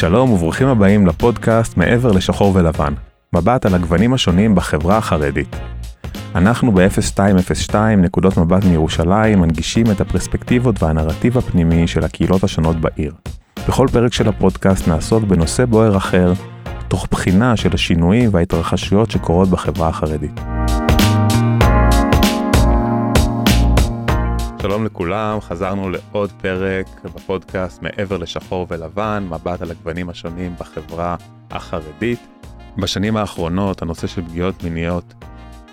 שלום וברוכים הבאים לפודקאסט מעבר לשחור ולבן, מבט על הגוונים השונים בחברה החרדית. אנחנו ב-0202 נקודות מבט מירושלים מנגישים את הפרספקטיבות והנרטיב הפנימי של הקהילות השונות בעיר. בכל פרק של הפודקאסט נעסוק בנושא בוער אחר, תוך בחינה של השינויים וההתרחשויות שקורות בחברה החרדית. שלום לכולם, חזרנו לעוד פרק בפודקאסט מעבר לשחור ולבן, מבט על הגוונים השונים בחברה החרדית. בשנים האחרונות הנושא של פגיעות מיניות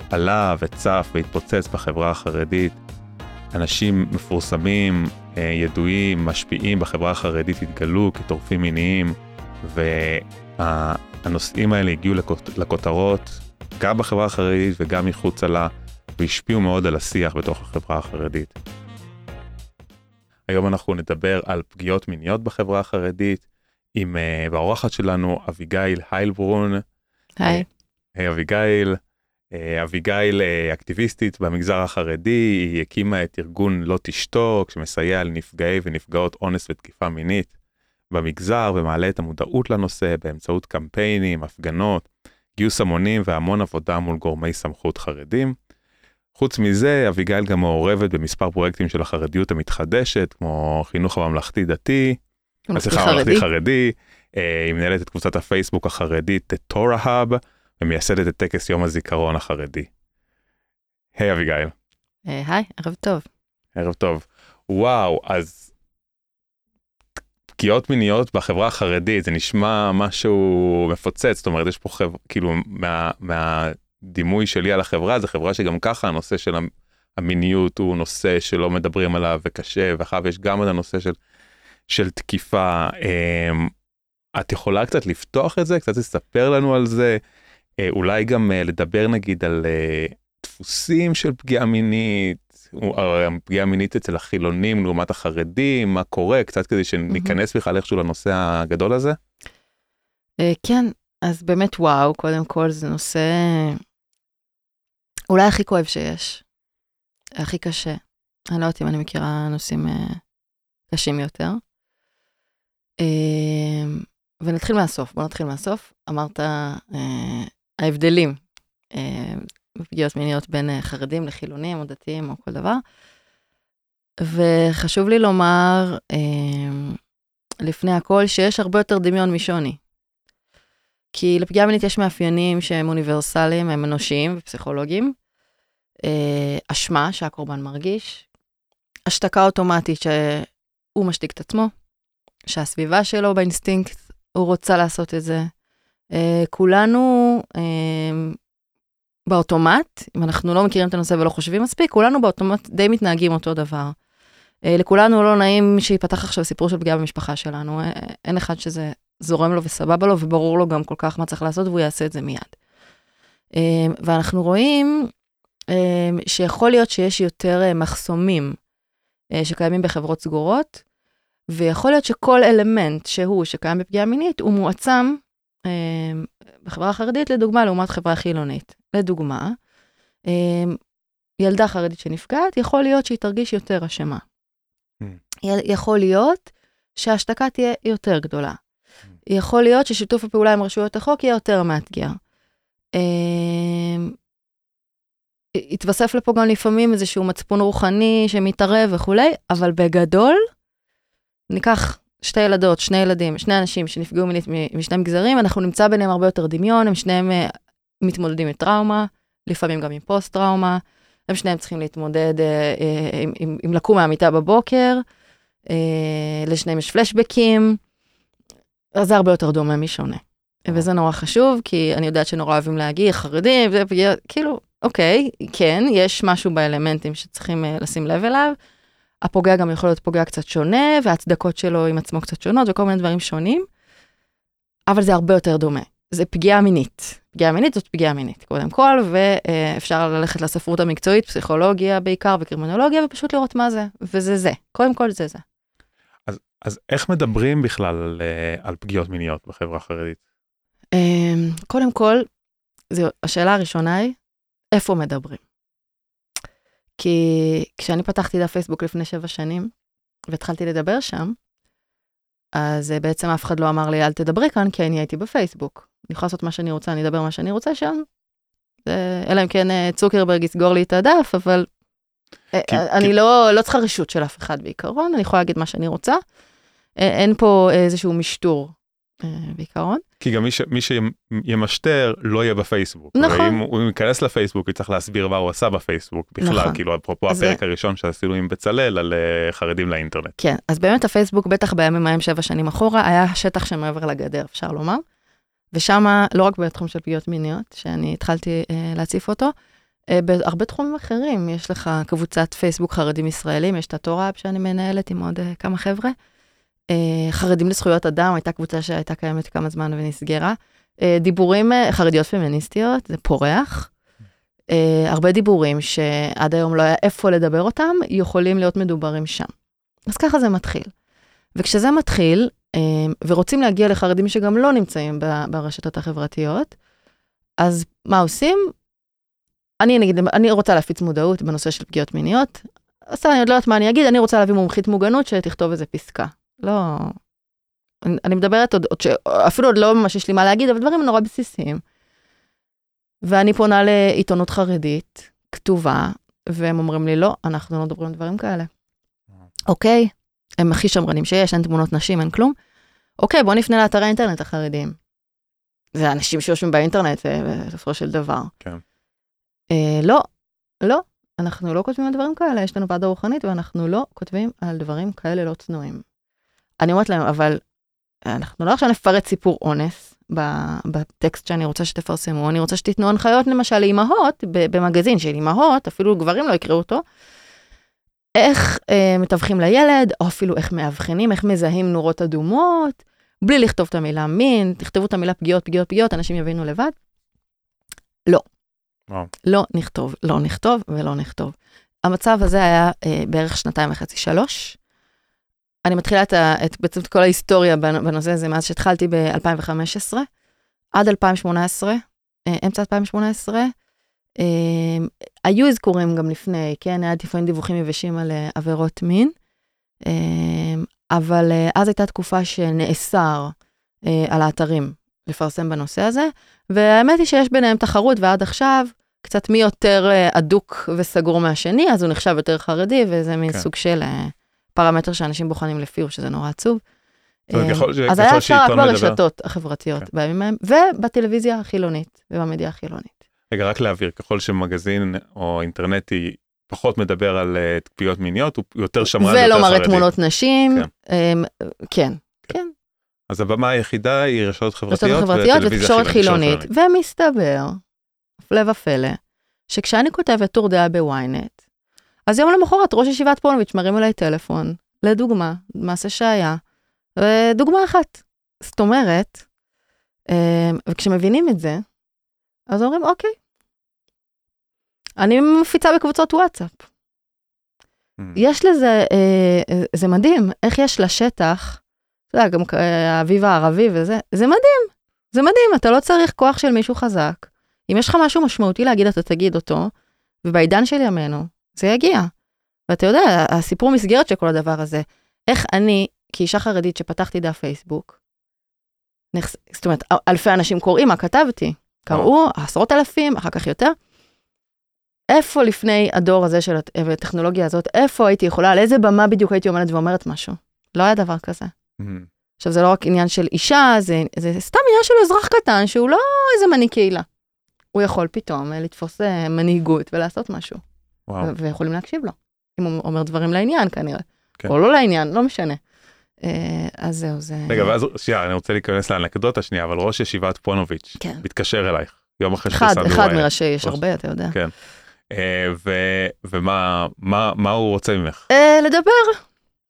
עלה וצף והתפוצץ בחברה החרדית. אנשים מפורסמים, אה, ידועים, משפיעים בחברה החרדית התגלו כטורפים מיניים, והנושאים האלה הגיעו לכותרות גם בחברה החרדית וגם מחוצה לה. והשפיעו מאוד על השיח בתוך החברה החרדית. היום אנחנו נדבר על פגיעות מיניות בחברה החרדית עם uh, באורחת שלנו אביגיל היילברון. היי. היי אביגיל. Uh, אביגיל אקטיביסטית במגזר החרדי, היא הקימה את ארגון לא תשתוק שמסייע לנפגעי ונפגעות אונס ותקיפה מינית במגזר ומעלה את המודעות לנושא באמצעות קמפיינים, הפגנות, גיוס המונים והמון עבודה מול גורמי סמכות חרדים. חוץ מזה, אביגיל גם מעורבת במספר פרויקטים של החרדיות המתחדשת, כמו חינוך הממלכתי דתי, סליחה, ממלכתי חרדי, אה, היא מנהלת את קבוצת הפייסבוק החרדית תורה האב, ומייסדת את טקס יום הזיכרון החרדי. היי אביגיל. אה, היי, ערב טוב. ערב טוב. וואו, אז פגיעות מיניות בחברה החרדית, זה נשמע משהו מפוצץ, זאת אומרת, יש פה חברה, כאילו, מה... מה הדימוי שלי על החברה זה חברה שגם ככה הנושא של המיניות הוא נושא שלא מדברים עליו וקשה ואחר יש גם את הנושא של, של תקיפה. אמ, את יכולה קצת לפתוח את זה קצת לספר לנו על זה אה, אולי גם אה, לדבר נגיד על אה, דפוסים של פגיעה מינית פגיעה מינית אצל החילונים לעומת החרדים מה קורה קצת כדי שניכנס בכלל איכשהו לנושא הגדול הזה. כן אז באמת וואו קודם כל זה נושא אולי הכי כואב שיש, הכי קשה. אני לא יודעת אם אני מכירה נושאים uh, קשים יותר. Uh, ונתחיל מהסוף, בוא נתחיל מהסוף. אמרת uh, ההבדלים uh, בפגיעות מיניות בין uh, חרדים לחילונים או דתיים או כל דבר. וחשוב לי לומר, uh, לפני הכל, שיש הרבה יותר דמיון משוני. כי לפגיעה מינית יש מאפיינים שהם אוניברסליים, הם אנושיים ופסיכולוגיים. אה, אשמה שהקורבן מרגיש, השתקה אוטומטית שהוא משתיק את עצמו, שהסביבה שלו באינסטינקט, הוא רוצה לעשות את זה. אה, כולנו אה, באוטומט, אם אנחנו לא מכירים את הנושא ולא חושבים מספיק, כולנו באוטומט די מתנהגים אותו דבר. לכולנו לא נעים שיפתח עכשיו סיפור של פגיעה במשפחה שלנו. אין אחד שזה זורם לו וסבבה לו, וברור לו גם כל כך מה צריך לעשות, והוא יעשה את זה מיד. אמ, ואנחנו רואים אמ, שיכול להיות שיש יותר אה, מחסומים אה, שקיימים בחברות סגורות, ויכול להיות שכל אלמנט שהוא, שקיים בפגיעה מינית, הוא מועצם אמ, בחברה החרדית, לדוגמה, לעומת חברה חילונית. לדוגמה, ילדה חרדית שנפגעת, יכול להיות שהיא תרגיש יותר אשמה. Mm. יכול להיות שההשתקה תהיה יותר גדולה. יכול להיות ששיתוף הפעולה עם רשויות החוק יהיה יותר מאתגר. התווסף לפה גם לפעמים איזשהו מצפון רוחני שמתערב וכולי, אבל בגדול, ניקח שתי ילדות, שני ילדים, שני אנשים שנפגעו מינית משני מגזרים, אנחנו נמצא ביניהם הרבה יותר דמיון, הם שניהם uh, מתמודדים עם טראומה, לפעמים גם עם פוסט-טראומה, הם שניהם צריכים להתמודד uh, uh, עם, עם, עם לקום מהמיטה בבוקר, uh, לשניהם יש פלשבקים, אז זה הרבה יותר דומה משונה. וזה נורא חשוב, כי אני יודעת שנורא אוהבים להגיד, חרדים, זה פגיעה, כאילו, אוקיי, כן, יש משהו באלמנטים שצריכים uh, לשים לב אליו. הפוגע גם יכול להיות פוגע קצת שונה, וההצדקות שלו עם עצמו קצת שונות, וכל מיני דברים שונים, אבל זה הרבה יותר דומה. זה פגיעה מינית. פגיעה מינית זאת פגיעה מינית, קודם כל, ואפשר ללכת לספרות המקצועית, פסיכולוגיה בעיקר וקרימינולוגיה, ופשוט לראות מה זה, וזה זה. קודם כל זה זה. אז, איך מדברים בכלל על, אה, על פגיעות מיניות בחברה החרדית? אמ, קודם כל, זו, השאלה הראשונה היא, איפה מדברים? כי כשאני פתחתי את הפייסבוק לפני שבע שנים, והתחלתי לדבר שם, אז אה, בעצם אף אחד לא אמר לי, אל תדברי כאן, כי אני הייתי בפייסבוק. אני יכולה לעשות מה שאני רוצה, אני אדבר מה שאני רוצה שם. זה- אלא אם כן אה, צוקרברג יסגור לי את הדף, אבל אה, כי- אה, אני כי- לא, לא צריכה רשות של אף אחד בעיקרון, אני יכולה להגיד מה שאני רוצה. אה, אין פה איזשהו משטור אה, בעיקרון. כי גם מי, ש, מי שימשטר לא יהיה בפייסבוק. נכון. ואם הוא ייכנס לפייסבוק, יצטרך להסביר מה הוא עשה בפייסבוק בכלל, נכון. כאילו אפרופו הפרק זה- הראשון שעשינו עם בצלאל על אה, חרדים לאינטרנט. כן, אז באמת הפייסבוק, בטח בימים ההם שבע שנים אחורה, היה שטח שמעבר לגדר, אפשר לומר. ושם, לא רק בתחום של פגיעות מיניות, שאני התחלתי אה, להציף אותו, אה, בהרבה תחומים אחרים. יש לך קבוצת פייסבוק חרדים ישראלים, יש את התורה שאני מנהלת עם עוד אה, כמה חבר'ה. אה, חרדים לזכויות אדם, הייתה קבוצה שהייתה קיימת כמה זמן ונסגרה. אה, דיבורים, אה, חרדיות פמיניסטיות, זה פורח. הרבה דיבורים שעד היום לא היה איפה לדבר אותם, יכולים להיות מדוברים שם. אז ככה זה מתחיל. וכשזה מתחיל, ורוצים להגיע לחרדים שגם לא נמצאים ברשתות החברתיות, אז מה עושים? אני נגיד, אני רוצה להפיץ מודעות בנושא של פגיעות מיניות, אז אני עוד לא יודעת מה אני אגיד, אני רוצה להביא מומחית מוגנות שתכתוב איזה פסקה. לא... אני, אני מדברת עוד, עוד ש... אפילו עוד לא ממש יש לי מה להגיד, אבל דברים נורא בסיסיים. ואני פונה לעיתונות חרדית, כתובה, והם אומרים לי, לא, אנחנו לא מדברים דברים כאלה. אוקיי, הם הכי שמרנים שיש, אין תמונות נשים, אין כלום. אוקיי, בוא נפנה לאתרי האינטרנט החרדיים. זה אנשים שיושבים באינטרנט, אה, בסופו של דבר. כן. אה, לא, לא, אנחנו לא כותבים על דברים כאלה, יש לנו ועדה רוחנית ואנחנו לא כותבים על דברים כאלה לא צנועים. אני אומרת להם, אבל אנחנו לא עכשיו נפרט סיפור אונס בטקסט שאני רוצה שתפרסמו, אני רוצה שתיתנו הנחיות למשל לאימהות, במגזין של אימהות, אפילו גברים לא יקראו אותו, איך אה, מתווכים לילד, או אפילו איך מאבחנים, איך מזהים נורות אדומות, בלי לכתוב את המילה מין, תכתבו את המילה פגיעות, פגיעות, פגיעות, אנשים יבינו לבד. לא. וואו. לא נכתוב, לא נכתוב ולא נכתוב. המצב הזה היה אה, בערך שנתיים וחצי, שלוש. אני מתחילה את, ה, את, בעצם את כל ההיסטוריה בנ- בנושא הזה מאז שהתחלתי ב-2015, עד 2018, אה, אמצע 2018. אה, היו אזכורים גם לפני, כן, היה לפעמים דיווחים יבשים על אה, עבירות מין, אבל אז הייתה תקופה שנאסר על האתרים לפרסם בנושא הזה, והאמת היא שיש ביניהם תחרות, ועד עכשיו, קצת מי יותר אדוק וסגור מהשני, אז הוא נחשב יותר חרדי, וזה מין כן. סוג של פרמטר שאנשים בוחנים לפיו, שזה נורא עצוב. אה, אז היה אפשר רק ברשתות החברתיות כן. בימים ההם, ובטלוויזיה החילונית, ובמדיה החילונית. רגע, רק להבהיר, ככל שמגזין או אינטרנטי פחות מדבר על אה, פגיעות מיניות, הוא יותר שמרן ויותר ולא חרדי. מראה תמונות נשים, כן. אמ, כן, כן, אז הבמה היחידה היא רשתות חברתיות ותקשורת. חילונית, ומסתבר, הפלא ופלא, שכשאני כותבת טור דעה בוויינט, אז יום למחרת ראש ישיבת פוניביץ' מרים אליי טלפון, לדוגמה, מעשה שהיה, ודוגמה אחת. זאת אומרת, אמ, וכשמבינים את זה, אז אומרים, אוקיי, אני מפיצה בקבוצות וואטסאפ. Mm. יש לזה, אה, אה, זה מדהים, איך יש לשטח, אתה יודע, גם אה, האביב הערבי וזה, זה מדהים, זה מדהים, אתה לא צריך כוח של מישהו חזק. אם יש לך משהו משמעותי להגיד, אתה תגיד אותו, ובעידן של ימינו, זה יגיע. ואתה יודע, הסיפור מסגרת של כל הדבר הזה, איך אני, כאישה חרדית שפתחתי דף פייסבוק, נחס... זאת אומרת, אלפי אנשים קוראים מה כתבתי, קראו עשרות אלפים, אחר כך יותר. איפה לפני הדור הזה של הט- הטכנולוגיה הזאת, איפה הייתי יכולה, על איזה במה בדיוק הייתי עומדת ואומרת משהו? לא היה דבר כזה. Mm. עכשיו, זה לא רק עניין של אישה, זה, זה סתם עניין של אזרח קטן שהוא לא איזה מנהיג קהילה. הוא יכול פתאום אה, לתפוס אה, מנהיגות ולעשות משהו, וואו. ויכולים להקשיב לו. אם הוא אומר דברים לעניין כנראה, כן. או לא לעניין, לא משנה. אה, אז זהו, זה... רגע, ואז שנייה, אני רוצה להיכנס לאנקדוטה שנייה, אבל ראש ישיבת פונוביץ' כן. מתקשר אלייך יום אחרי אחד, שפרסמת אחד בוויינט. מראשי, יש ראש- הרבה, אתה יודע. כן. אה, ו- ומה מה- מה הוא רוצה ממך? אה, לדבר.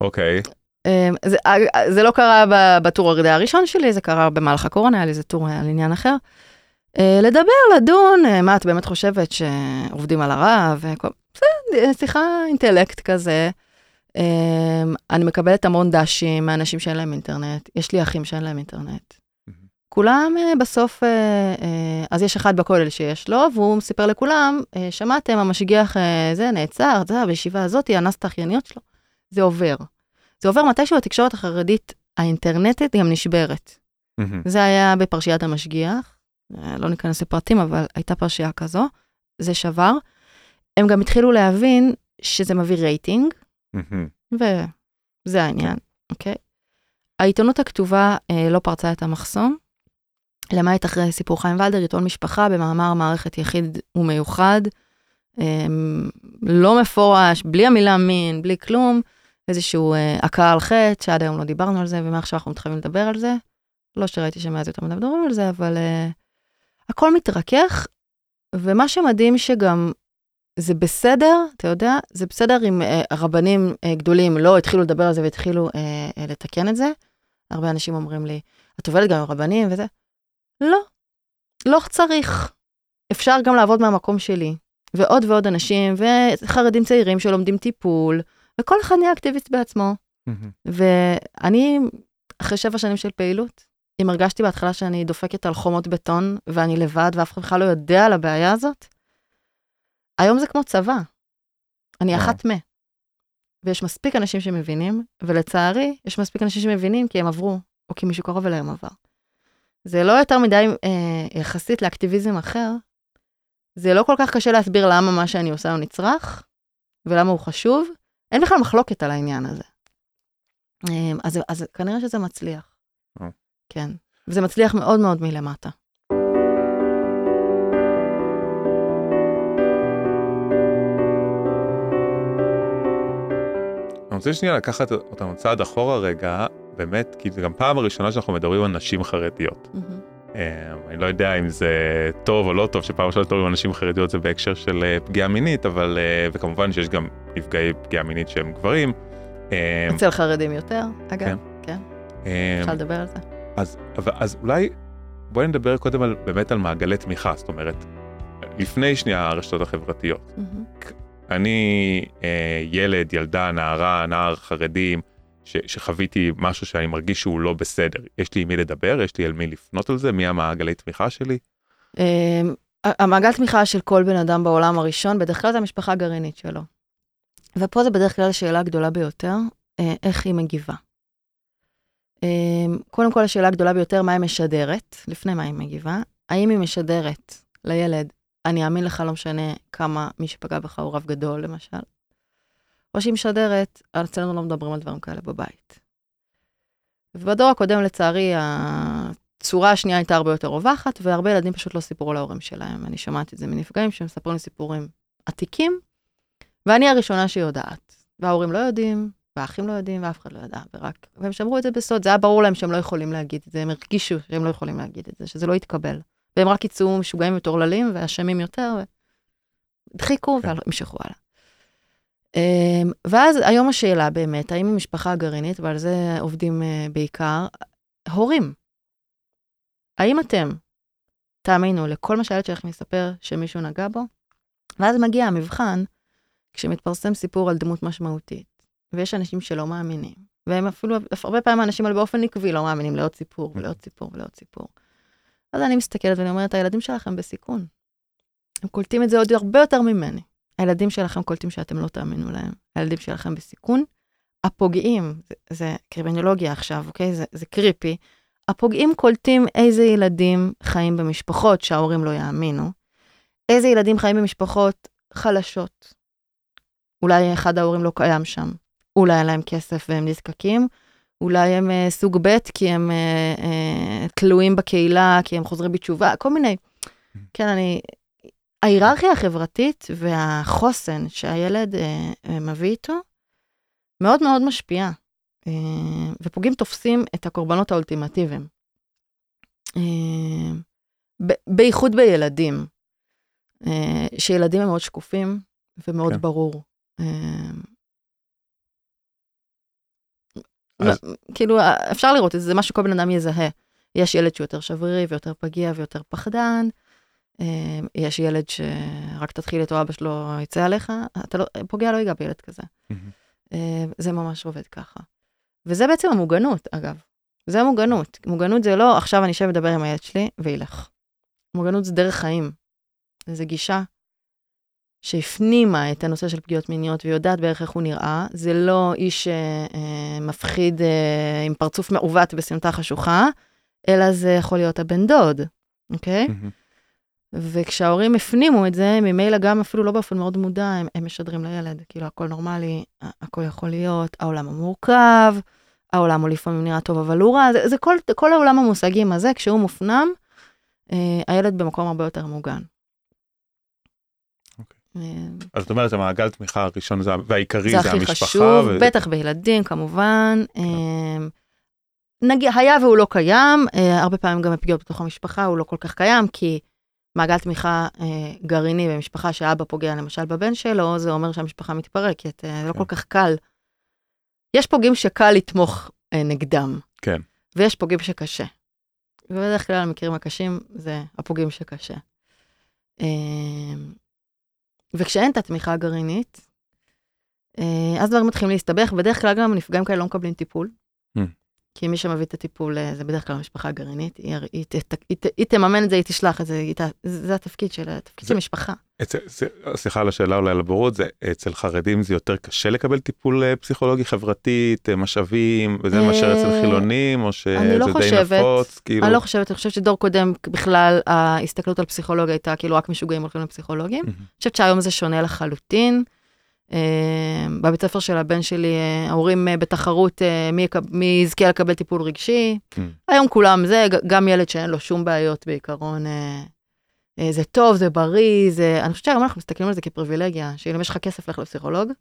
אוקיי, זה, זה לא קרה בטור הראשון שלי, זה קרה במהלך הקורונה, היה לי איזה טור על עניין אחר. אה, לדבר, לדון, אה, מה את באמת חושבת שעובדים על הרב. בסדר, שיחה אינטלקט כזה. אה, אני מקבלת המון דשים מאנשים שאין להם אינטרנט, יש לי אחים שאין להם אינטרנט. כולם אה, בסוף, אה, אה, אז יש אחד בכולל שיש לו, והוא מספר לכולם, אה, שמעתם, המשגיח אה, זה נעצר, זה בישיבה הזאת, אנס את האחייניות שלו. זה עובר. זה עובר מתישהו התקשורת החרדית האינטרנטית גם נשברת. זה היה בפרשיית המשגיח, אה, לא ניכנס לפרטים, אבל הייתה פרשייה כזו, זה שבר. הם גם התחילו להבין שזה מביא רייטינג. וזה העניין, אוקיי? העיתונות הכתובה אה, לא פרצה את המחסום, למעט אחרי סיפור חיים ולדר, עיתון משפחה במאמר מערכת יחיד ומיוחד, אה, לא מפורש, בלי המילה מין, בלי כלום, איזשהו אה, הכאה על חטא, שעד היום לא דיברנו על זה, ומעכשיו אנחנו מתחילים לדבר על זה. לא שראיתי שמאז יותר מדברים על זה, אבל אה, הכל מתרכך, ומה שמדהים שגם זה בסדר, אתה יודע, זה בסדר אם אה, רבנים אה, גדולים לא התחילו לדבר על זה והתחילו אה, אה, לתקן את זה. הרבה אנשים אומרים לי, את עובדת גם עם רבנים וזה. לא, לא צריך. אפשר גם לעבוד מהמקום שלי. ועוד ועוד אנשים, וחרדים צעירים שלומדים טיפול, וכל אחד נהיה אקטיביסט בעצמו. מהמם. ואני, אחרי שבע שנים של פעילות, אם הרגשתי בהתחלה שאני דופקת על חומות בטון, ואני לבד, ואף אחד בכלל לא יודע על הבעיה הזאת, היום זה כמו צבא. אני וואו. אחת מ. ויש מספיק אנשים שמבינים, ולצערי, יש מספיק אנשים שמבינים כי הם עברו, או כי מישהו קרוב אליהם עבר. זה לא יותר מדי אה, יחסית לאקטיביזם אחר, זה לא כל כך קשה להסביר למה מה שאני עושה הוא נצרך, ולמה הוא חשוב. אין בכלל מחלוקת על העניין הזה. אה, אז, אז כנראה שזה מצליח. כן. וזה מצליח מאוד מאוד מלמטה. אני רוצה שנייה לקחת אותנו צעד אחורה רגע, באמת, כי זו גם פעם הראשונה שאנחנו מדברים על נשים חרדיות. אה, אני לא יודע אם זה טוב או לא טוב שפעם ראשונה מדברים על נשים חרדיות זה בהקשר של אה, פגיעה מינית, אבל, אה, וכמובן שיש גם נפגעי פגיעה מינית שהם גברים. אה, אצל חרדים יותר, אגב. כן. כן, אה, אפשר לדבר על זה. אז, אבל, אז אולי בואי נדבר קודם על, באמת על מעגלי תמיכה, זאת אומרת, לפני שנייה הרשתות החברתיות. מהמם. אני אה, ילד, ילדה, נערה, נער חרדים, ש, שחוויתי משהו שאני מרגיש שהוא לא בסדר. יש לי עם מי לדבר, יש לי על מי לפנות על זה, מי המעגלי תמיכה שלי. אמ, המעגל תמיכה של כל בן אדם בעולם הראשון, בדרך כלל זה המשפחה הגרעינית שלו. ופה זה בדרך כלל השאלה הגדולה ביותר, אה, איך היא מגיבה. אמ, קודם כל השאלה הגדולה ביותר, מה היא משדרת, לפני מה היא מגיבה. האם היא משדרת לילד, אני אאמין לך, לא משנה כמה מי שפגע בך הוא רב גדול, למשל. או שהיא משדרת, אצלנו לא מדברים על דברים כאלה בבית. ובדור הקודם, לצערי, הצורה השנייה הייתה הרבה יותר רווחת, והרבה ילדים פשוט לא סיפרו להורים שלהם. אני שמעתי את זה מנפגעים שמספרים לי סיפורים עתיקים, ואני הראשונה שיודעת. וההורים לא יודעים, והאחים לא יודעים, ואף אחד לא ידע, ורק... והם שמרו את זה בסוד, זה היה ברור להם שהם לא יכולים להגיד את זה, הם הרגישו שהם לא יכולים להגיד את זה, שזה לא יתקבל. והם רק יצאו משוגעים ומטורללים ואשמים יותר, והדחיקו כן. והמשכו הלאה. אמ, ואז היום השאלה באמת, האם המשפחה הגרעינית, ועל זה עובדים אה, בעיקר, הורים. האם אתם תאמינו לכל מה שהילד שלכם יספר שמישהו נגע בו? ואז מגיע המבחן, כשמתפרסם סיפור על דמות משמעותית, ויש אנשים שלא מאמינים, והם אפילו, הרבה פעמים האנשים האלה באופן עקבי לא מאמינים לעוד סיפור ולעוד סיפור ולעוד סיפור. אז אני מסתכלת ואני אומרת, הילדים שלכם בסיכון. הם קולטים את זה עוד הרבה יותר ממני. הילדים שלכם קולטים שאתם לא תאמינו להם. הילדים שלכם בסיכון. הפוגעים, זה, זה קרימינולוגיה עכשיו, אוקיי? זה, זה קריפי. הפוגעים קולטים איזה ילדים חיים במשפחות שההורים לא יאמינו. איזה ילדים חיים במשפחות חלשות. אולי אחד ההורים לא קיים שם. אולי אין להם כסף והם נזקקים. אולי הם uh, סוג ב' כי הם uh, uh, תלויים בקהילה, כי הם חוזרים בתשובה, כל מיני. כן, אני... ההיררכיה החברתית והחוסן שהילד uh, uh, מביא איתו, מאוד מאוד משפיע. Uh, ופוגעים תופסים את הקורבנות האולטימטיביים. ב- בייחוד בילדים. Uh, שילדים הם מאוד שקופים ומאוד כן. ברור. Uh, אז- כאילו, אפשר לראות את זה, זה מה שכל בן אדם יזהה. יש ילד שהוא יותר שברירי ויותר פגיע ויותר פחדן, אה, יש ילד שרק תתחיל איתו, אבא שלו יצא עליך, אתה לא, פוגע לא ייגע בילד כזה. אה, זה ממש עובד ככה. וזה בעצם המוגנות, אגב. זה המוגנות. מוגנות זה לא, עכשיו אני אשב לדבר עם הילד שלי וילך. מוגנות זה דרך חיים. זה גישה שהפנימה את הנושא של פגיעות מיניות ויודעת בערך איך הוא נראה, זה לא איש אה, מפחיד אה, עם פרצוף מעוות בסמטה חשוכה, אלא זה יכול להיות הבן דוד, אוקיי? מהמם. וכשההורים הפנימו את זה, ממילא גם אפילו לא באופן מאוד מודע, הם, הם משדרים לילד, כאילו הכל נורמלי, הכל יכול להיות, העולם המורכב, העולם הוא לפעמים נראה טוב אבל הוא רע, זה, זה כל, כל העולם המושגים הזה, כשהוא מופנם, אה, הילד במקום הרבה יותר מוגן. אז את אומרת, המעגל תמיכה הראשון זה, והעיקרי זה זה, הכי המשפחה. חשוב, ו- בטח בילדים כמובן. אה, נגיד, היה והוא לא קיים, אה, הרבה פעמים גם בפגיעות בתוך המשפחה הוא לא כל כך קיים, כי מעגל תמיכה אה, גרעיני במשפחה שאבא פוגע למשל בבן שלו, זה אומר שהמשפחה מתפרקת, אה, זה לא כן. כל כך קל. יש פוגעים שקל לתמוך נגדם, כן. ויש פוגעים שקשה. ובדרך כלל המקרים הקשים זה הפוגעים שקשה. וכשאין את התמיכה הגרעינית, אה, אז דברים מתחילים להסתבך, בדרך כלל גם נפגעים כאלה לא מקבלים טיפול. כי מי שמביא את הטיפול אה, זה בדרך כלל המשפחה הגרעינית, היא, היא, היא, היא, היא תממן את זה, היא תשלח את זה, היא, זה התפקיד של, התפקיד של משפחה. סליחה על השאלה אולי על הבורות, זה אצל חרדים זה יותר קשה לקבל טיפול אה, פסיכולוגי חברתית, אה, משאבים, וזה מאשר אצל חילונים, או שזה לא די חושבת. נפוץ, כאילו, אני לא חושבת, אני חושבת שדור קודם בכלל ההסתכלות על פסיכולוגיה הייתה כאילו רק משוגעים הולכים לפסיכולוגים. אני חושבת שהיום זה שונה לחלוטין. אה, בבית ספר של הבן שלי, אה, ההורים אה, בתחרות מי, מי יזכה לקבל טיפול רגשי. Mm. היום כולם זה, גם ילד שאין לו שום בעיות בעיקרון, זה טוב, זה בריא, זה... אני חושבת שהיום אנחנו מסתכלים על זה כפריבילגיה, שאם יש לך כסף, לך לפסיכולוג.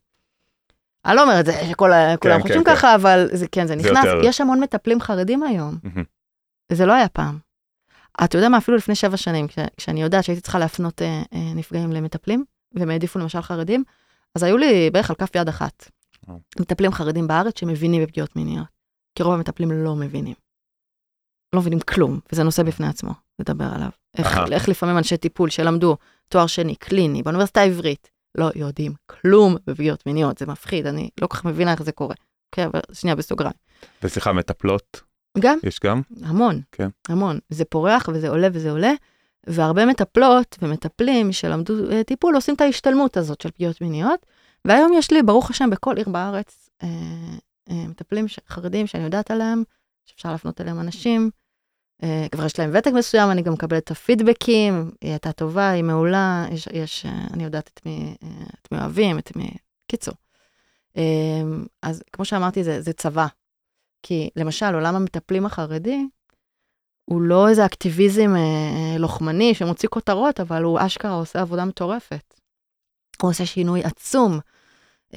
אני לא אומרת זה שכולם כן, חושבים כן. ככה, אבל זה כן, זה זה נכנס. יותר- יש המון מטפלים חרדים היום. מהמם. זה לא היה פעם. אתה יודע מה, אפילו לפני שבע שנים, כש, כשאני יודעת שהייתי צריכה להפנות אה, אה, נפגעים למטפלים, והם העדיפו למשל חרדים, אז היו לי בערך על כף יד אחת. מטפלים חרדים בארץ שמבינים בפגיעות מיניות. כי רוב המטפלים לא מבינים. לא מבינים כלום, וזה נושא בפני עצמו, לדבר עליו. איך. איך לפעמים אנשי טיפול שלמדו תואר שני, קליני, באוניברסיטה העברית, לא יודעים כלום בפגיעות מיניות, זה מפחיד, אני לא כל כך מבינה איך זה קורה. אוקיי, אבל שנייה בסוגריים. וסליחה, מטפלות, גם, יש גם? המון, כן. המון. זה פורח וזה עולה וזה עולה, והרבה מטפלות ומטפלים שלמדו אה, טיפול עושים את ההשתלמות הזאת של פגיעות מיניות, והיום יש לי, ברוך השם, בכל עיר בארץ, אה, אה, מטפלים ש- חרדים שאני יודעת עליהם, שאפשר להפנות אליהם אנשים. אה, כבר יש להם ותק מסוים, אני גם מקבלת את הפידבקים, היא הייתה טובה, היא מעולה, יש, יש אה, אני יודעת את מי, אה, את מי אוהבים, את מי... קיצור. אה, אז כמו שאמרתי, זה, זה צבא. כי למשל, עולם המטפלים החרדי, הוא לא איזה אקטיביזם אה, אה, לוחמני שמוציא כותרות, אבל הוא אשכרה עושה עבודה מטורפת. הוא עושה שינוי עצום.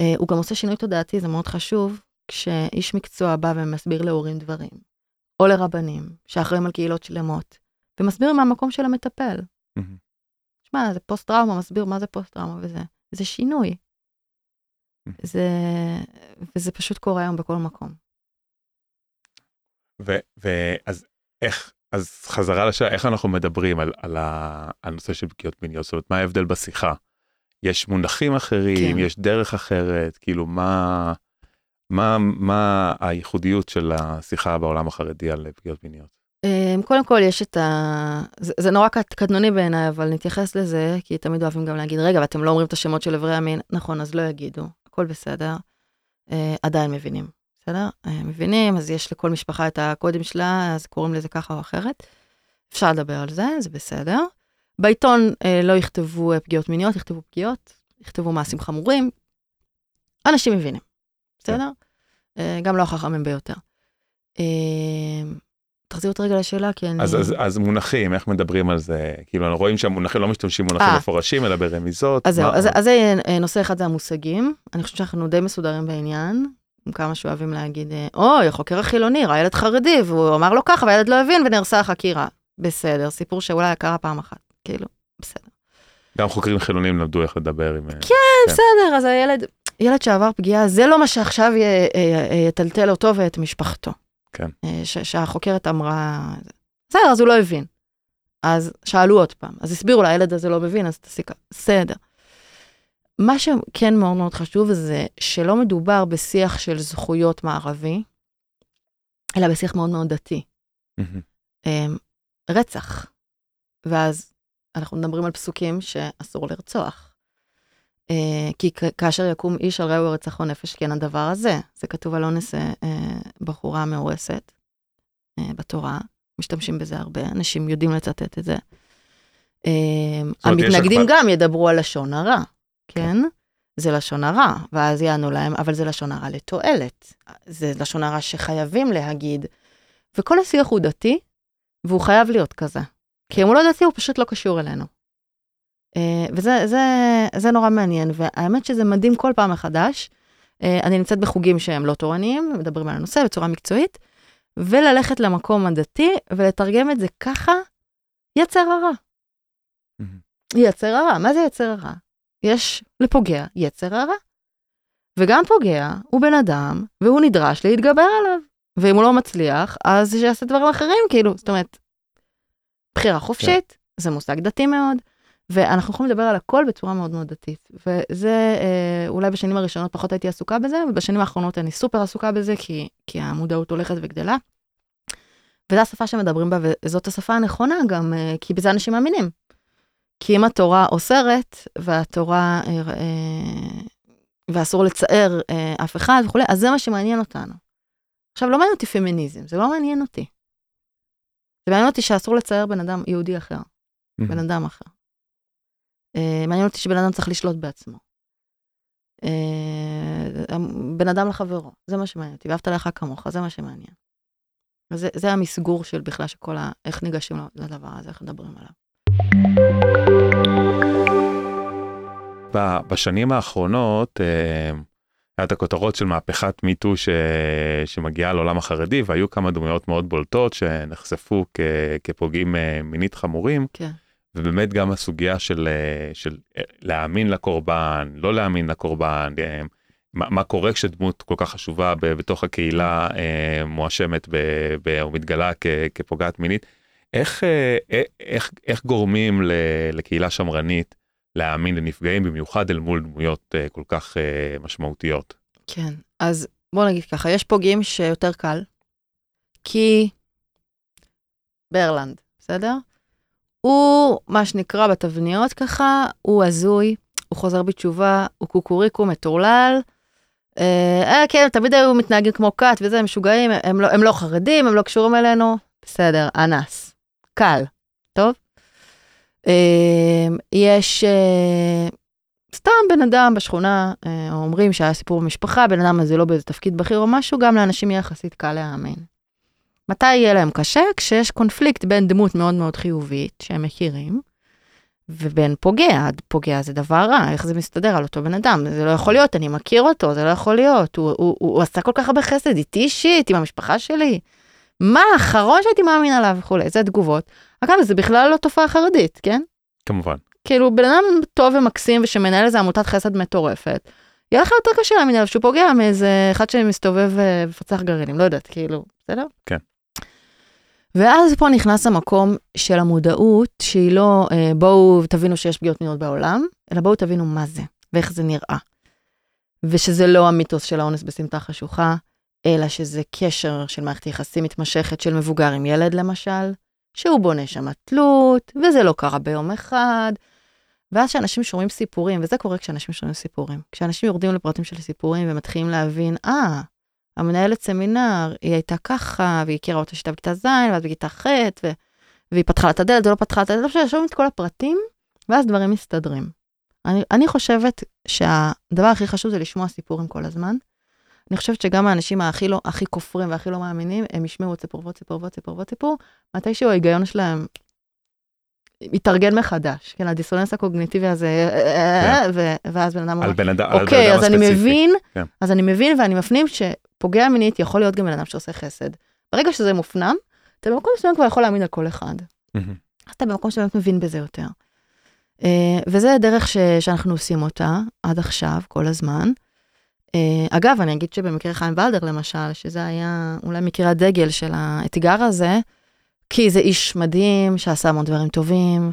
אה, הוא גם עושה שינוי תודעתי, זה מאוד חשוב, כשאיש מקצוע בא ומסביר להורים דברים, או לרבנים, שאחראים על קהילות שלמות, ומסביר מהמקום של המטפל. שמע, זה פוסט-טראומה, מסביר מה זה פוסט-טראומה וזה. זה שינוי. זה... וזה פשוט קורה היום בכל מקום. ואז איך, אז חזרה לשאלה, איך אנחנו מדברים על, על, ה, על נושא של פגיעות מיניות? זאת אומרת, מה ההבדל בשיחה? יש מונחים אחרים, כן. יש דרך אחרת, כאילו מה, מה, מה הייחודיות של השיחה בעולם החרדי על פגיעות מיניות? אמ, קודם כל יש את ה... זה, זה נורא קט- קטנוני בעיניי, אבל נתייחס לזה, כי תמיד אוהבים גם להגיד, רגע, ואתם לא אומרים את השמות של אברי המין. נכון, אז לא יגידו, הכל בסדר. אה, עדיין מבינים, בסדר? אה, מבינים, אז יש לכל משפחה את הקודים שלה, אז קוראים לזה ככה או אחרת. אפשר לדבר על זה, זה בסדר. בעיתון אה, לא יכתבו אה, פגיעות מיניות, יכתבו פגיעות, יכתבו מעשים חמורים. אנשים מבינים, בסדר? אה, גם לא החכמים ביותר. אה, תחזיר אותי רגע לשאלה, כי אני... אז, אז, אז מונחים, איך מדברים על זה? כאילו, אנחנו רואים שהמונחים לא משתמשים במונחים אה. מפורשים, אלא ברמיזות. אז זהו, אז, אז נושא אחד זה המושגים. אני חושבת שאנחנו די מסודרים בעניין. כמה שאוהבים להגיד, אה, אוי, החוקר החילוני ראה ילד חרדי, והוא אמר לו ככה, והילד לא הבין ונהרסה החקירה. בסדר, סיפור שאולי קרה פעם אחת, כאילו, בסדר. גם חוקרים חילונים למדו איך לדבר עם... כן. בסדר, אז הילד, ילד שעבר פגיעה, זה לא מה שעכשיו אה, אה, יטלטל אותו ואת משפחתו. כן. אה, ש- שהחוקרת אמרה, בסדר, אז הוא לא הבין. אז שאלו עוד פעם, אז הסבירו לה, הילד הזה לא מבין, אז ככה, בסדר. מה שכן מאוד מאוד חשוב זה שלא מדובר בשיח של זכויות מערבי, אלא בשיח מאוד מאוד דתי. אמ, רצח. ואז אנחנו מדברים על פסוקים שאסור לרצוח. אה, כי כאשר יקום איש על רעהו ירצחו נפש, כן הדבר הזה. זה כתוב על אונס אה, אה, בחורה מאורסת בתורה, משתמשים בזה הרבה, אנשים יודעים לצטט את זה. יש המתנגדים גם ידברו על לשון הרע, כן? זה לשון הרע, ואז יענו להם, אבל זה לשון הרע לתועלת. זה לשון הרע שחייבים להגיד. וכל השיח הוא דתי, והוא חייב להיות כזה. כי אם הוא לא דתי, הוא פשוט לא קשור אלינו. אה, וזה זה, זה נורא מעניין, והאמת שזה מדהים כל פעם מחדש. אה, אני נמצאת בחוגים שהם לא תורניים, מדברים על הנושא בצורה מקצועית, וללכת למקום הדתי ולתרגם את זה ככה, יצר הרע. יצר הרע, מה זה יצר הרע? יש לפוגע יצר הרע. וגם פוגע הוא בן אדם, והוא נדרש להתגבר עליו. ואם הוא לא מצליח, אז שיעשה דברים אחרים, כאילו, זאת אומרת, בחירה חופשית, זה מושג דתי מאוד, ואנחנו יכולים לדבר על הכל בצורה מאוד מאוד דתית. וזה, אה, אולי בשנים הראשונות פחות הייתי עסוקה בזה, ובשנים האחרונות אני סופר עסוקה בזה, כי, כי המודעות הולכת וגדלה. וזו השפה שמדברים בה, וזאת השפה הנכונה גם, אה, כי בזה אנשים מאמינים. כי אם התורה אוסרת, והתורה, אה, אה, ואסור לצער אה, אף אחד וכולי, אז זה מה שמעניין אותנו. עכשיו, לא מעניין אותי פמיניזם, זה לא מעניין אותי. זה מעניין אותי שאסור לצייר בן אדם יהודי אחר, בן אדם אחר. אה, מעניין אותי שבן אדם צריך לשלוט בעצמו. אה, בן אדם לחברו, זה מה שמעניין אותי, ואהבת לך כמוך, זה מה שמעניין. וזה זה המסגור של בכלל, של כל ה... איך ניגשים לדבר הזה, איך מדברים עליו. בשנים האחרונות, אה, היה את הכותרות של מהפכת מיטו ש... שמגיעה לעולם החרדי, והיו כמה דמויות מאוד בולטות שנחשפו כ... כפוגעים אה, מינית חמורים, כן, ובאמת גם הסוגיה של, אה, של אה, להאמין לקורבן, לא להאמין לקורבן, אה, מה, מה קורה כשדמות כל כך חשובה ב- בתוך הקהילה אה, מואשמת ב... ב... או מתגלה כ... כפוגעת מינית. איך, אה, אה, איך, איך גורמים. לקהילה שמרנית להאמין לנפגעים, במיוחד אל מול דמויות אה, כל כך אה, משמעותיות? כן. אז בוא נגיד ככה, יש פוגעים שיותר קל, כי ברלנד, בסדר? הוא, מה שנקרא בתבניות ככה, הוא הזוי, הוא חוזר בתשובה, הוא קוקוריקו מטורלל. אה, אה, כן, תמיד היו מתנהגים כמו כת וזה, הם משוגעים, הם לא, הם לא חרדים, הם לא קשורים אלינו. בסדר, אנס. קל. טוב? אה, יש אה, סתם בן אדם בשכונה, אה, אומרים שהיה סיפור במשפחה, בן אדם הזה לא באיזה תפקיד בכיר או משהו, גם לאנשים יהיה יחסית קל להאמין. מתי יהיה להם קשה? כשיש קונפליקט בין דמות מאוד מאוד חיובית, שהם מכירים, ובין פוגע. פוגע זה דבר רע, איך זה מסתדר על אותו בן אדם? זה לא יכול להיות, אני מכיר אותו, זה לא יכול להיות. הוא, הוא, הוא, הוא עשה כל כך הרבה חסד איתי אישית, עם המשפחה שלי. מה האחרון שהייתי מאמין עליו וכולי, זה תגובות. אגב, זה בכלל לא תופעה חרדית, כן? כמובן. כאילו, בן אדם טוב ומקסים ושמנהל איזה עמותת חסד מטורפת, יהיה לך יותר קשה להאמין עליו שהוא פוגע מאיזה אחד שמסתובב אה, ומפצח גרעינים, לא יודעת, כאילו, בסדר? כן. ואז פה נכנס המקום של המודעות, שהיא לא אה, בואו תבינו שיש פגיעות מיניות בעולם, אלא בואו תבינו מה זה ואיך זה נראה. ושזה לא המיתוס של האונס בסמטה חשוכה, אלא שזה קשר של מערכת יחסים מתמשכת של מבוגר עם ילד למשל, שהוא בונה שם תלות, וזה לא קרה ביום אחד. ואז כשאנשים שומעים סיפורים, וזה קורה כשאנשים שומעים סיפורים, כשאנשים יורדים לפרטים של סיפורים ומתחילים להבין, אה, המנהלת סמינר, היא הייתה ככה, והיא הכירה אותה שהייתה בכיתה ז', ואז בכיתה ח', ו... והיא פתחה לה את הדלת, ולא פתחה את הדלת, לא שומעים את כל הפרטים, ואז דברים מסתדרים. אני, אני חושבת שהדבר הכי חשוב זה לשמוע סיפורים כל הזמן. אני חושבת שגם האנשים הכי לא, הכי כופרים והכי לא מאמינים, הם ישמעו את סיפור ועוד סיפור ועוד סיפור ועוד סיפור, מתישהו ההיגיון שלהם מתארגן מחדש, כן, הדיסוננס הקוגניטיבי הזה, כן. ו- ואז בן אדם אומר, על בן אדם, בן אוקיי, אז אני. מבין, כן. אז אני מבין ואני מפנים שפוגע מינית יכול להיות גם בן אדם שעושה חסד. ברגע שזה מופנם, אתה במקום מסוים כבר יכול להאמין על כל אחד. אז אתה במקום שבאמת מבין בזה יותר. וזה הדרך ש, שאנחנו עושים אותה עד עכשיו, כל הזמן. Uh, אגב, אני אגיד שבמקרה חיים ולדר למשל, שזה היה אולי מקרה הדגל של האתגר הזה, כי זה איש מדהים שעשה המון דברים טובים,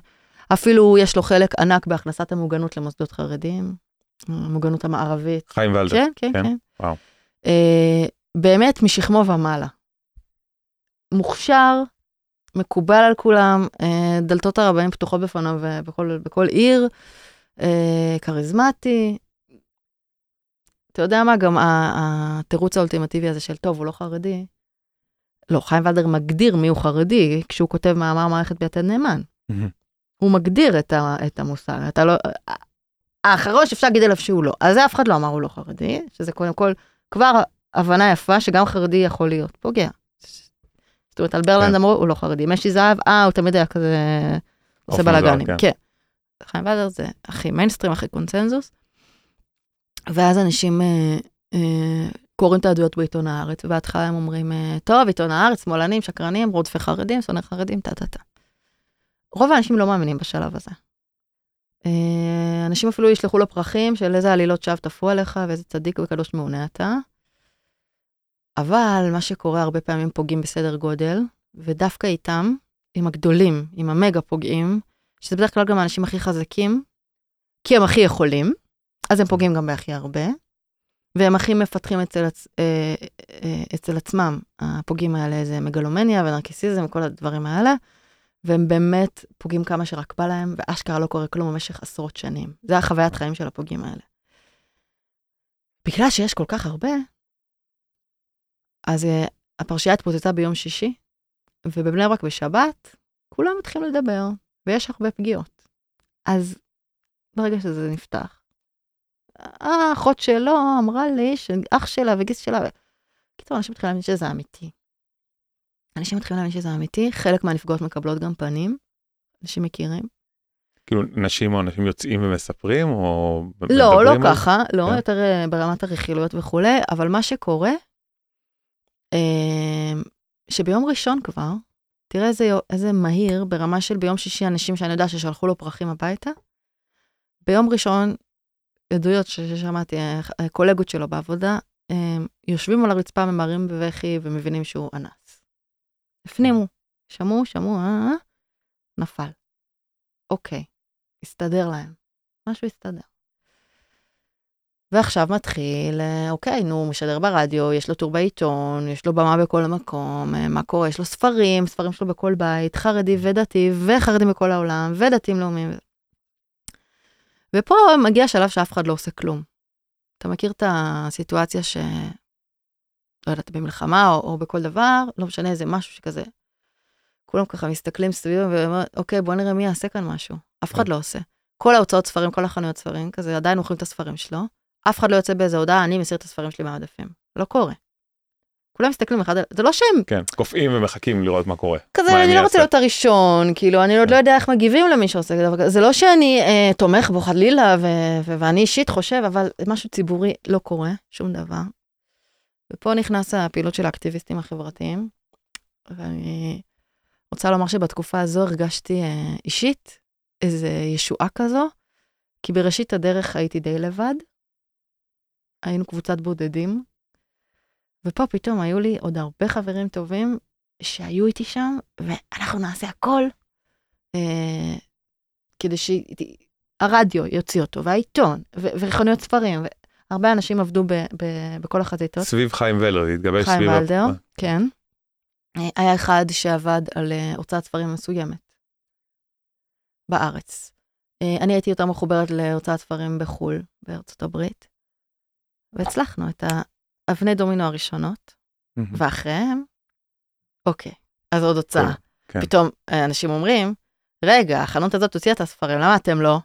אפילו יש לו חלק ענק בהכנסת המוגנות למוסדות חרדים, המוגנות המערבית. חיים ולדר. כן, כן, כן? כן. וואו. Uh, באמת משכמו ומעלה. מוכשר, מקובל על כולם, uh, דלתות הרבנים פתוחות בפניו בכל, בכל עיר. אה, כריזמטי. אתה יודע מה, גם התירוץ האולטימטיבי הזה של טוב, הוא לא חרדי. לא, חיים ולדר מגדיר מי הוא חרדי כשהוא כותב מאמר מערכת ביתד נאמן. הוא מגדיר את, ה, את המושג, אתה לא... האחרון שאפשר להגיד עליו שהוא לא. אז זה אף אחד לא אמר הוא לא חרדי, שזה קודם כל כבר הבנה יפה שגם חרדי יכול להיות פוגע. זאת אומרת, על ברלנד כן. אמרו, הוא לא חרדי. משי זהב, אה, הוא תמיד היה כזה... עושה בלאגנים. כן. כן. חיים ולדר זה הכי מיינסטרים, הכי קונצנזוס. ואז אנשים אה, אה, קוראים את העדויות בעיתון הארץ, ובהתחלה הם אומרים, אה, טוב, עיתון הארץ, שמאלנים, שקרנים, רודפי חרדים, שונאי חרדים, טה-טה-טה. רוב האנשים לא מאמינים בשלב הזה. אה, אנשים אפילו ישלחו לו פרחים של איזה עלילות שווא טפו עליך ואיזה צדיק וקדוש מעונה אתה. אבל מה שקורה הרבה פעמים פוגעים בסדר גודל, ודווקא איתם, עם הגדולים, עם המגה פוגעים, שזה בדרך כלל גם האנשים הכי חזקים, כי הם הכי יכולים, אז הם פוגעים גם בהכי הרבה, והם הכי מפתחים אצל, עצ... אה, אה, אצל עצמם, הפוגעים האלה, איזה מגלומניה ונרקיסיזם וכל הדברים האלה, והם באמת פוגעים כמה שרק בא להם, ואשכרה לא קורה כלום במשך עשרות שנים. זה החוויית חיים של הפוגעים האלה. בגלל שיש כל כך הרבה, אז uh, הפרשייה התפוצצה ביום שישי, ובבני ברק בשבת, כולם מתחילים לדבר, ויש הרבה פגיעות. אז ברגע שזה נפתח, האחות שלו אמרה לי שאח שלה וגיס שלה, קיצור, אנשים מתחילים להבין שזה אמיתי. אנשים מתחילים להבין שזה אמיתי, חלק מהנפגעות מקבלות גם פנים, אנשים מכירים. כאילו נשים או אנשים יוצאים ומספרים או לא, לא על- ככה, לא, כן. יותר אה, ברמת הרכילויות וכולי, אבל מה שקורה, אה, שביום ראשון כבר, תראה איזה, איזה מהיר, ברמה של ביום שישי אנשים שאני יודע ששלחו לו פרחים הביתה, ביום ראשון, עדויות ששמעתי, אה, אה, קולגות שלו בעבודה, יושבים על הרצפה, ממהרים בבכי ומבינים שהוא אנס. הפנימו, שמעו, שמעו, אה, אה, נפל. אוקיי, הסתדר להם. משהו הסתדר. ועכשיו מתחיל, אוקיי, נו, הוא משדר ברדיו, יש לו טור בעיתון, יש לו במה בכל מקום, מה קורה? יש לו ספרים, ספרים שלו בכל בית, חרדי ודתי, וחרדים בכל העולם, ודתיים לאומיים. ופה מגיע שלב שאף אחד לא עושה כלום. אתה מכיר את הסיטואציה ש... לא יודעת, במלחמה או, או בכל דבר, לא משנה, איזה משהו שכזה. כולם ככה מסתכלים סביבם ואומרים, אוקיי, בוא נראה מי יעשה כאן משהו. אף אחד לא עושה. כל ההוצאות ספרים, כל החנויות ספרים, כזה עדיין מוכרים את הספרים שלו. אף אחד לא יוצא באיזה הודעה, אני מסיר את הספרים שלי מהמדפים. לא קורה. כולם מסתכלים אחד על... זה לא שהם כן, קופאים ומחכים לראות מה קורה. כזה, מה אני לא רוצה? להיות הראשון, כאילו, אני עוד לא יודע איך מגיבים למי שעושה דבר כזה. זה לא שאני אה, תומך בו חלילה, ו- ו- ואני אישית חושב, אבל משהו ציבורי לא קורה, שום דבר. ופה נכנס הפעילות של האקטיביסטים החברתיים. ואני רוצה לומר שבתקופה הזו הרגשתי אה, אישית איזו ישועה כזו, כי בראשית הדרך הייתי די לבד. היינו קבוצת בודדים, ופה פתאום היו לי עוד הרבה חברים טובים שהיו איתי שם, ואנחנו נעשה הכל אה, כדי שהרדיו יוציא אותו, והעיתון, וחנויות ספרים, והרבה אנשים עבדו ב- ב- בכל החזיתות. סביב חיים ולר, להתגבש חיים סביב... ולדר, כן. אה, היה אחד שעבד על אה, הוצאת ספרים מסוימת בארץ. אה, אני הייתי יותר מחוברת להוצאת ספרים בחו"ל, בארצות הברית, והצלחנו את האבני דומינו הראשונות. ואחריהם, אוקיי, אז עוד הוצאה. כן. פתאום אה, אנשים אומרים, רגע, החנות הזאת הוציאה את הספרים, למה אתם לא?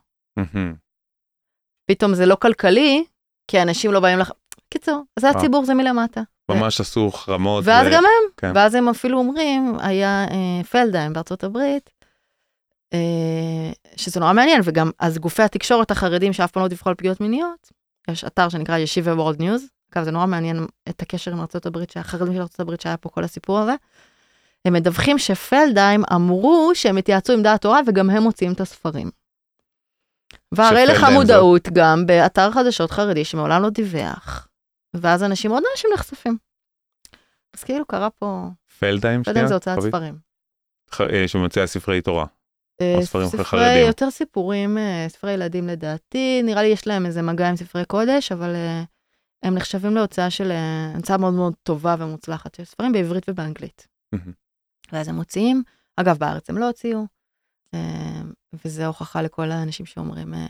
פתאום זה לא כלכלי, כי אנשים לא באים לך... קיצור, זה וואו. הציבור, זה מלמטה. ממש עשו חרמות. ואז ו- גם הם, כן. ואז הם אפילו אומרים, היה אה, פלדהיים בארצות הברית, אה, שזה נורא מעניין, וגם אז גופי התקשורת החרדים שאף פעם לא דיווחו על פגיעות מיניות, יש אתר שנקרא ישיבה וורלד ניוז, אגב זה נורא מעניין את הקשר עם הברית, שהחרדים של הברית שהיה פה כל הסיפור הזה, הם מדווחים שפלדהיים אמרו שהם התייעצו עם דעת תורה וגם הם מוציאים את הספרים. והרי לך שפלדהיים זה- מודעות גם באתר חדשות חרדי שמעולם לא דיווח, ואז אנשים, עוד אנשים נחשפים. אז כאילו קרה פה, פלדהיים לא שנייה? זה הוצאת? ספרים. ח- אה, שמוציאה ספרי תורה. אה, או ספרים ספרי- חרדים. יותר סיפורים, אה, ספרי ילדים לדעתי, נראה לי יש להם איזה מגע עם ספרי קודש, אבל הם נחשבים להוצאה של, אה, הוצאה מאוד מאוד טובה ומוצלחת של ספרים בעברית ובאנגלית. ואז הם מוציאים, אגב בארץ הם לא הוציאו, אה, וזה הוכחה לכל האנשים שאומרים, אה,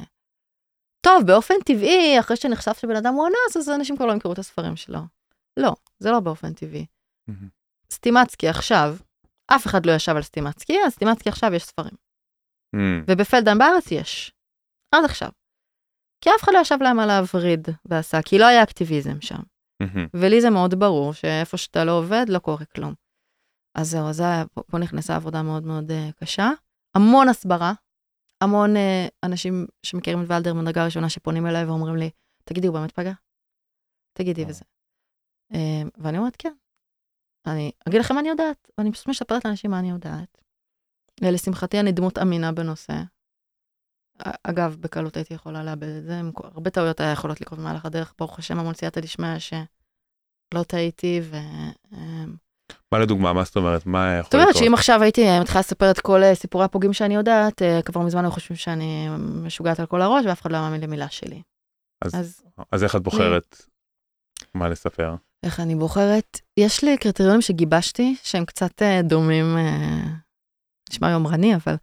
טוב, באופן טבעי, אחרי שנחשף שבן אדם הוא אנס, אז אנשים כבר לא ימכרו את הספרים שלו. לא, זה לא באופן טבעי. סטימצקי עכשיו, אף אחד לא ישב על סטימצקי, אז סטימצקי עכשיו יש ספרים. ובפלדן בארץ יש. עד עכשיו. כי אף אחד לא ישב להם על הווריד ועשה, כי לא היה אקטיביזם שם. ולי זה מאוד ברור שאיפה שאתה לא עובד, לא קורה כלום. אז זהו, אז פה, פה נכנסה עבודה מאוד מאוד uh, קשה. המון הסברה, המון uh, אנשים שמכירים את ולדר מדרגה ראשונה שפונים אליי ואומרים לי, תגידי, הוא באמת פגע? תגידי. וזה. Uh, ואני אומרת, כן. אני אגיד לכם מה אני יודעת, ואני פשוט משפרת לאנשים מה אני יודעת. ולשמחתי אני דמות אמינה בנושא. אגב, בקלות הייתי יכולה לאבד את זה, הרבה טעויות היה יכולות לקרות במהלך הדרך, ברוך השם, המון סייעתא דשמיא שלא טעיתי, ו... אמ, מה לדוגמה, מה זאת אומרת? מה יכול זאת אומרת לקרות? שאם עכשיו הייתי אה, מתחילה לספר את כל אה, סיפורי הפוגעים שאני יודעת, אה, כבר מזמן היו חושבים שאני משוגעת על כל הראש, ואף אחד לא מאמין למילה שלי. אז- אז אז איך את בוחרת מה לספר? איך אני בוחרת? יש לי קריטריונים שגיבשתי, שהם קצת דומים, נשמע יומרני, אבל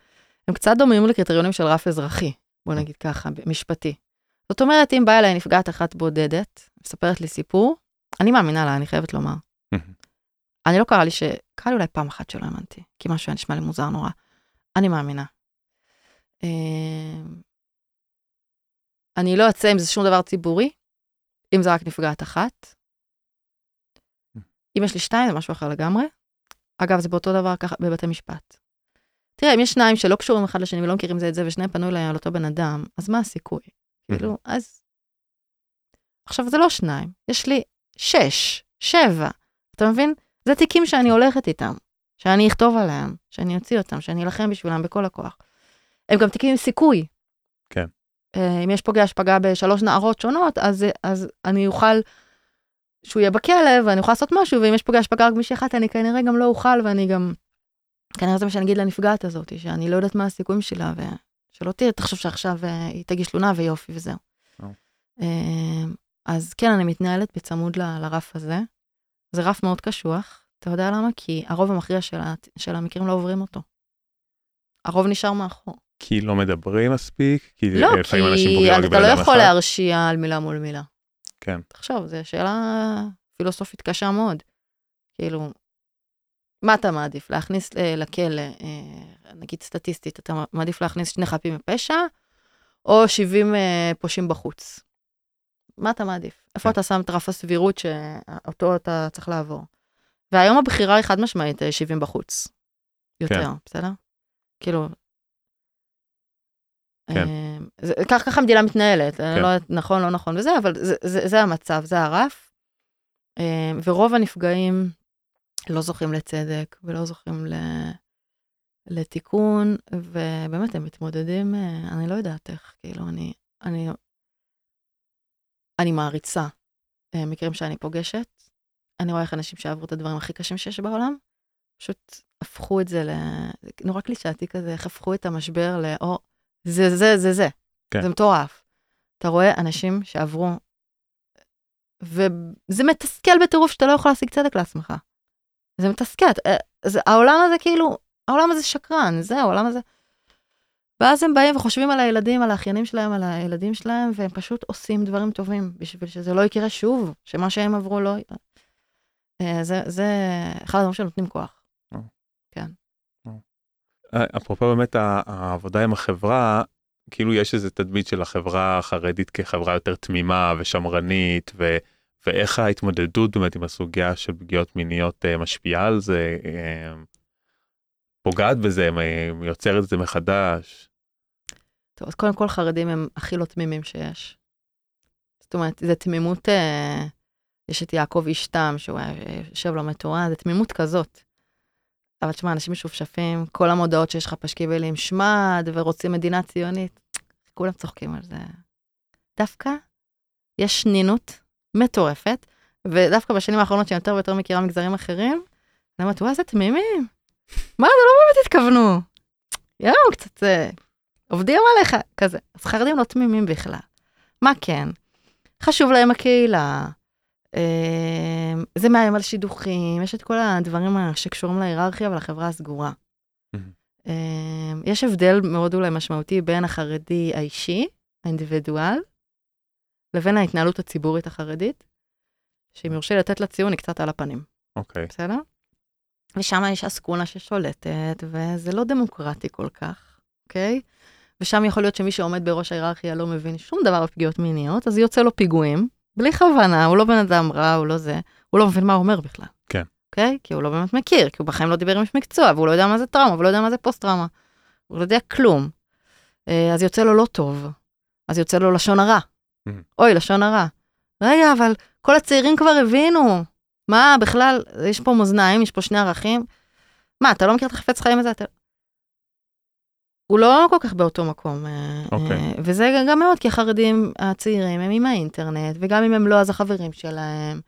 הם קצת דומים לקריטריונים של רף אזרחי, בוא נגיד ככה, משפטי. זאת אומרת, אם באה אליי נפגעת אחת בודדת, מספרת לי סיפור, אני מאמינה לה, אני חייבת לומר. אני לא קרה לי ש... קרה לי אולי פעם אחת שלא האמנתי, כי משהו היה נשמע לי מוזר נורא. אני מאמינה. אה, אני לא אצא עם זה שום דבר ציבורי, אם זה רק נפגעת אחת. אם יש לי שתיים, זה משהו אחר לגמרי. אגב, זה באותו דבר ככה בבתי משפט. תראה, אם יש שניים שלא קשורים אחד לשני ולא מכירים זה את זה, ושניהם פנו אליי על אותו בן אדם, אז מה הסיכוי? כאילו, אז... עכשיו, זה לא שניים, יש לי שש, שבע. אתה מבין? זה תיקים שאני הולכת איתם, שאני אכתוב עליהם, שאני אוציא אותם, שאני אלחם בשבילם בכל הכוח. הם גם תיקים עם סיכוי. כן. אה, אם יש פוגע שפגע בשלוש נערות שונות, אז, אז אני אוכל, שהוא יהיה בכלא ואני אוכל לעשות משהו, ואם יש פוגע שפגע רק מישהי אחת, אני כנראה גם לא אוכל, ואני גם, כנראה זה מה שאני אגיד לנפגעת הזאת, שאני לא יודעת מה הסיכויים שלה, ושלא תהיה, תחשוב שעכשיו אה, היא תגיש תלונה ויופי וזהו. אה, אז כן, אני מתנהלת בצמוד ל- לרף הזה. זה רף מאוד קשוח, אתה יודע למה? כי הרוב המכריע של, ה- של המקרים לא עוברים אותו. הרוב נשאר מאחור. כי לא מדברים מספיק? כי לא, לפעמים כי אנשים פוגעים רק אתה לא יכול אחד? להרשיע על מילה מול מילה. כן. תחשוב, זו שאלה פילוסופית קשה מאוד. כאילו, מה אתה מעדיף? להכניס אה, לכלא, אה, נגיד סטטיסטית, אתה מעדיף להכניס שני חפים מפשע, או 70 אה, פושעים בחוץ? מה אתה מעדיף? איפה כן. אתה שם את רף הסבירות שאותו אתה צריך לעבור? והיום הבחירה היא חד משמעית אה, 70 בחוץ. יותר, כן. בסדר? כאילו... כן. זה- כך ככה המדינה מתנהלת, כן. לא נכון, לא נכון וזה, אבל זה, זה, זה המצב, זה הרף. ורוב הנפגעים לא זוכים לצדק ולא זוכים ל... לתיקון, ובאמת הם מתמודדים, אה, אני לא יודעת איך, כאילו, אני, אני, אני מעריצה אה, מקרים שאני פוגשת. אני רואה איך אנשים שעברו את הדברים הכי קשים שיש בעולם, פשוט הפכו את זה ל... נורא קלישאתי כזה, איך הפכו את המשבר ל... או, זה, זה, זה, זה. כן. זה מטורף. אתה רואה אנשים שעברו, וזה מתסכל בטירוף שאתה לא יכול להשיג צדק לעצמך. זה מתסכל. אה, העולם הזה כאילו, העולם הזה שקרן, זה העולם הזה. ואז הם באים וחושבים על הילדים, על האחיינים שלהם, על הילדים שלהם, והם פשוט עושים דברים טובים בשביל שזה לא יקרה שוב, שמה שהם עברו לא... אה, זה, זה אחד הדברים שנותנים כוח. אה, אפרופו באמת העבודה עם החברה, כאילו יש איזה תדמית של החברה החרדית כחברה יותר תמימה ושמרנית, ו, ואיך ההתמודדות באמת עם הסוגיה של פגיעות מיניות אה, משפיעה על זה, אה, פוגעת בזה, יוצרת את זה מחדש. טוב, אז קודם כל חרדים הם הכי לא תמימים שיש. זאת אומרת, זו תמימות, אה, יש את יעקב איש תם, שהוא יושב לומד תורה, זו תמימות כזאת. אבל תשמע, אנשים משופשפים, כל המודעות שיש לך פשקיבלים שמד, ורוצים מדינה ציונית, כולם צוחקים על זה. דווקא יש שנינות מטורפת, ודווקא בשנים האחרונות שאני יותר ויותר מכירה מגזרים אחרים, אני אומרת, וואי, איזה תמימים. מה, זה לא באמת התכוונו. יואו, קצת אה, עובדים עליך, כזה. אז חרדים לא תמימים בכלל. מה כן? חשוב להם הקהילה, אה, זה מאיים על שידוכים, יש את כל הדברים שקשורים להיררכיה ולחברה הסגורה. אה, יש הבדל מאוד אולי משמעותי בין החרדי האישי האינדיבידואל, לבין ההתנהלות הציבורית החרדית, שאם יורשה לי לתת לה ציון, היא קצת על הפנים, אוקיי. בסדר? ושם יש אסקונה ששולטת, וזה לא דמוקרטי כל כך, אוקיי? ושם יכול להיות שמי שעומד בראש ההיררכיה לא מבין שום דבר בפגיעות מיניות, אז יוצא לו פיגועים, בלי כוונה, הוא לא בן אדם רע, הוא לא זה, הוא לא מבין מה הוא אומר בכלל. כן. אוקיי? כי הוא לא באמת מכיר, כי הוא בחיים לא דיבר עם איש מקצוע, והוא לא יודע מה זה טראומה, והוא לא יודע מה זה פוסט-טראומה. הוא לא יודע כלום. אה, אז יוצא לו לא טוב, אז יוצא לו לשון הרע. אוי, לשון הרע. רגע, אבל כל הצעירים כבר הבינו. מה, בכלל, יש פה מאזניים, יש פה שני ערכים. מה, אתה לא מכיר את החפץ חיים הזה? אתה... הוא לא כל כך באותו מקום. אה, אוקיי. אה, וזה גם מאוד, כי החרדים הצעירים הם עם האינטרנט, וגם אם הם לא, אז החברים שלהם.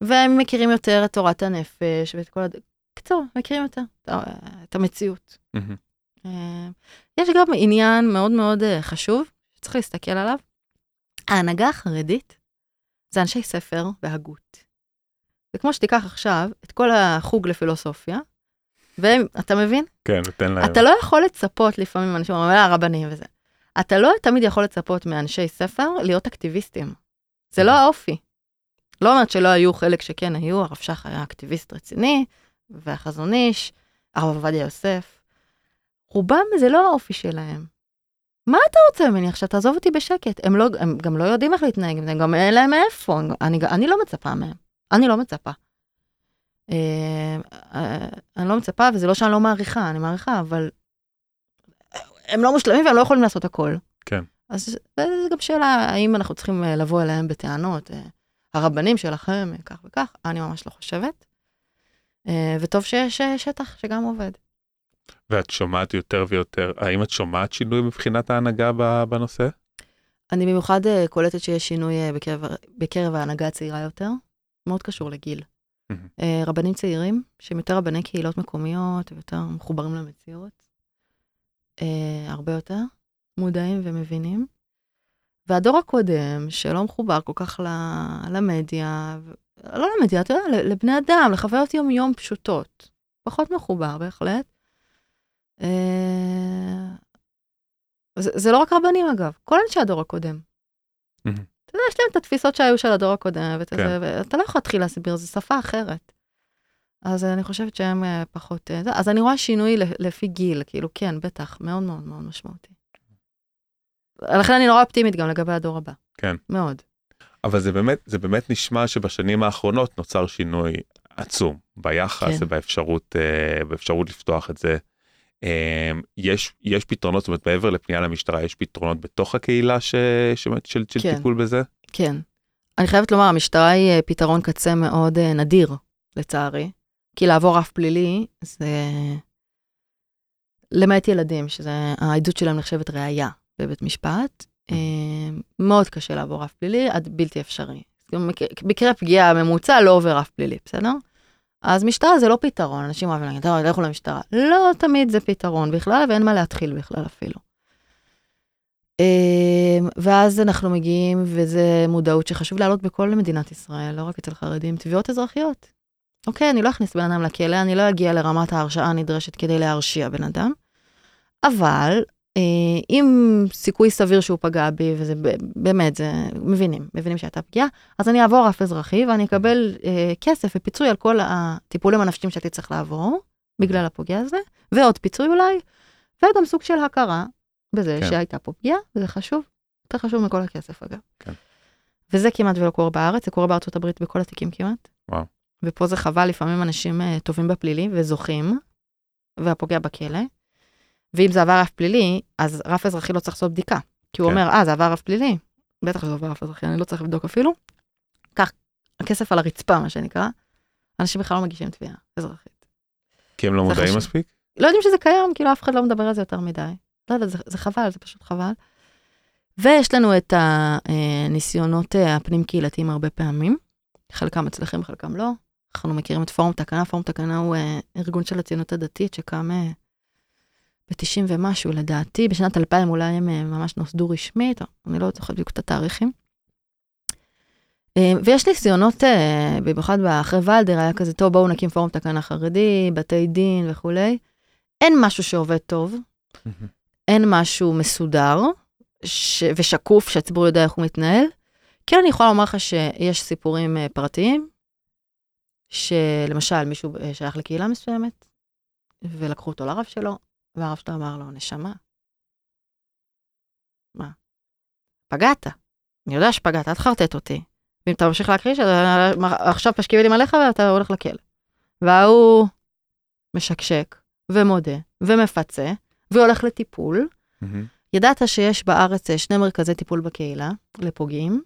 והם מכירים יותר את תורת הנפש ואת כל הד... קיצור, מכירים יותר את ה- את המציאות. אה, יש גם עניין מאוד מאוד אה, חשוב, שצריך להסתכל עליו. ההנהגה החרדית זה אנשי ספר והגות. זה כמו שתיקח עכשיו את כל החוג לפילוסופיה, ואתה מבין? כן, נותן להם. אתה לא יכול לצפות לפעמים, אנשים אומרים, "אה, רבנים וזה. אתה לא תמיד יכול לצפות מאנשי ספר להיות אקטיביסטים. זה לא האופי. לא אומרת שלא היו חלק שכן היו, הרב שך היה אקטיביסט רציני, והחזון איש, הרב עובדיה יוסף. רובם זה לא האופי שלהם. מה אתה רוצה ממני עכשיו? תעזוב אותי בשקט. הם, לא, הם גם לא יודעים איך להתנהג זה, גם אין להם מאיפה. אני, אני לא מצפה מהם. אני לא מצפה. אה, אה, אני לא מצפה, וזה לא שאני לא מעריכה, אני מעריכה, אבל הם לא מושלמים והם לא יכולים לעשות הכל. כן. אז זו גם שאלה, האם אנחנו צריכים אה, לבוא אליהם בטענות, הרבנים שלכם, כך וכך, אני ממש לא חושבת. וטוב שיש שטח שגם עובד. ואת שומעת יותר ויותר, האם את שומעת שינוי מבחינת ההנהגה בנושא? אני במיוחד אה, קולטת שיש שינוי אה, בקרב, בקרב ההנהגה הצעירה יותר, מאוד קשור לגיל. אה, רבנים צעירים, שהם יותר רבני קהילות מקומיות ויותר מחוברים למציאות, הרבה יותר מודעים ומבינים. והדור הקודם, שלא מחובר כל כך למדיה, לא למדיה, אתה יודע, לבני אדם, לחוויות יום-יום פשוטות, פחות מחובר בהחלט. אה, זה, זה לא רק רבנים אגב, כל אנשי הדור הקודם. מהמם. אתה יודע, יש להם את התפיסות שהיו של הדור הקודם, ואת כן. ואתה לא יכול להתחיל להסביר, זו שפה אחרת. אז אני חושבת שהם אה, פחות... אה. אז אני רואה שינוי לפי גיל, כאילו, כן, בטח, מאוד מאוד מאוד משמעותי. לכן אני נורא אופטימית גם לגבי הדור הבא. כן. מאוד. אבל זה באמת, זה באמת נשמע שבשנים האחרונות נוצר שינוי עצום ביחס כן. ובאפשרות באפשרות לפתוח את זה. אה, יש, יש פתרונות, זאת אומרת מעבר לפנייה למשטרה, יש פתרונות בתוך הקהילה ש, ש, של, של כן. טיפול בזה? כן. אני חייבת לומר, המשטרה היא אה, פתרון קצה מאוד אה, נדיר, לצערי. כי לעבור רף פלילי זה... למעט ילדים, שזה העדות שלהם נחשבת ראייה בבית משפט, אה, מאוד קשה לעבור רף פלילי עד בלתי אפשרי. מקרה פגיעה ממוצע לא עובר רף פלילי, בסדר? אז משטרה זה לא פתרון, אנשים אוהבים להגיד, טוב, לכו למשטרה. לא תמיד זה פתרון בכלל, ואין מה להתחיל בכלל אפילו. אמ, ואז אנחנו מגיעים, וזה מודעות שחשוב להעלות בכל מדינת ישראל, לא רק אצל חרדים, תביעות אזרחיות. אוקיי, אני לא אכניס בן אדם לכלא, אני לא אגיע לרמת ההרשעה הנדרשת כדי להרשיע בן אדם, אבל אה, אם סיכוי סביר שהוא פגע בי, וזה באמת, זה, מבינים, מבינים שהייתה פגיעה, אז אני אעבור רף אזרחי ואני אקבל אה, כסף ופיצוי על כל הטיפולים הנפשיים שהייתי צריך לעבור, בגלל הפוגע הזה, ועוד פיצוי אולי, וגם סוג של הכרה בזה כן. שהייתה פה פגיעה, וזה חשוב, יותר חשוב מכל הכסף אגב. כן. וזה כמעט ולא קורה בארץ, זה קורה בארצות הברית בכל התיקים כמעט. וואו. ופה זה חבל, לפעמים אנשים uh, טובים בפלילי וזוכים, והפוגע בכלא. ואם זה עבר רף פלילי, אז רף אזרחי לא צריך לעשות בדיקה. כי הוא כן. אומר, אה, זה עבר רף פלילי? בטח שזה עבר רף אזרחי, אני לא צריך לבדוק אפילו. כך, הכסף על הרצפה, מה שנקרא. אנשים בכלל לא מגישים תביעה אזרחית. כי הם לא זה מודעים חשוב. מספיק? לא יודעים שזה קיים, כאילו אף אחד לא מדבר על זה יותר מדי. לא יודעת, זה, זה חבל, זה פשוט חבל. ויש לנו את הניסיונות אה, הפנים-קהילתיים הרבה פעמים, חלקם מצליחים, חלקם לא. אנחנו מכירים את פורום תקנה, פורום תקנה הוא אה, ארגון של הציונות הדתית שקם אה, ב-90 ומשהו, לדעתי, בשנת 2000 אולי הם אה, ממש נוסדו רשמית, אני לא זוכרת בדיוק את התאריכים. אה, ויש ניסיונות, אה, במיוחד אחרי ולדר, היה כזה, טוב, בואו נקים פורום תקנה חרדי, בתי דין וכולי. אין משהו שעובד טוב, אין משהו מסודר, ש... ושקוף, שהציבור יודע איך הוא מתנהל. כן, אני יכולה לומר לך שיש סיפורים פרטיים, שלמשל מישהו שייך לקהילה מסוימת, ולקחו אותו לרב שלו, והרב שלו אמר לו, נשמה, מה? פגעת. אני יודע שפגעת, אל תחרטט אותי. ואם אתה ממשיך להקריא, עכשיו משכיבים עליך ואתה הולך לכלא. וההוא משקשק, ומודה, ומפצה, והולך לטיפול. Mm-hmm. ידעת שיש בארץ אה, שני מרכזי טיפול בקהילה לפוגעים.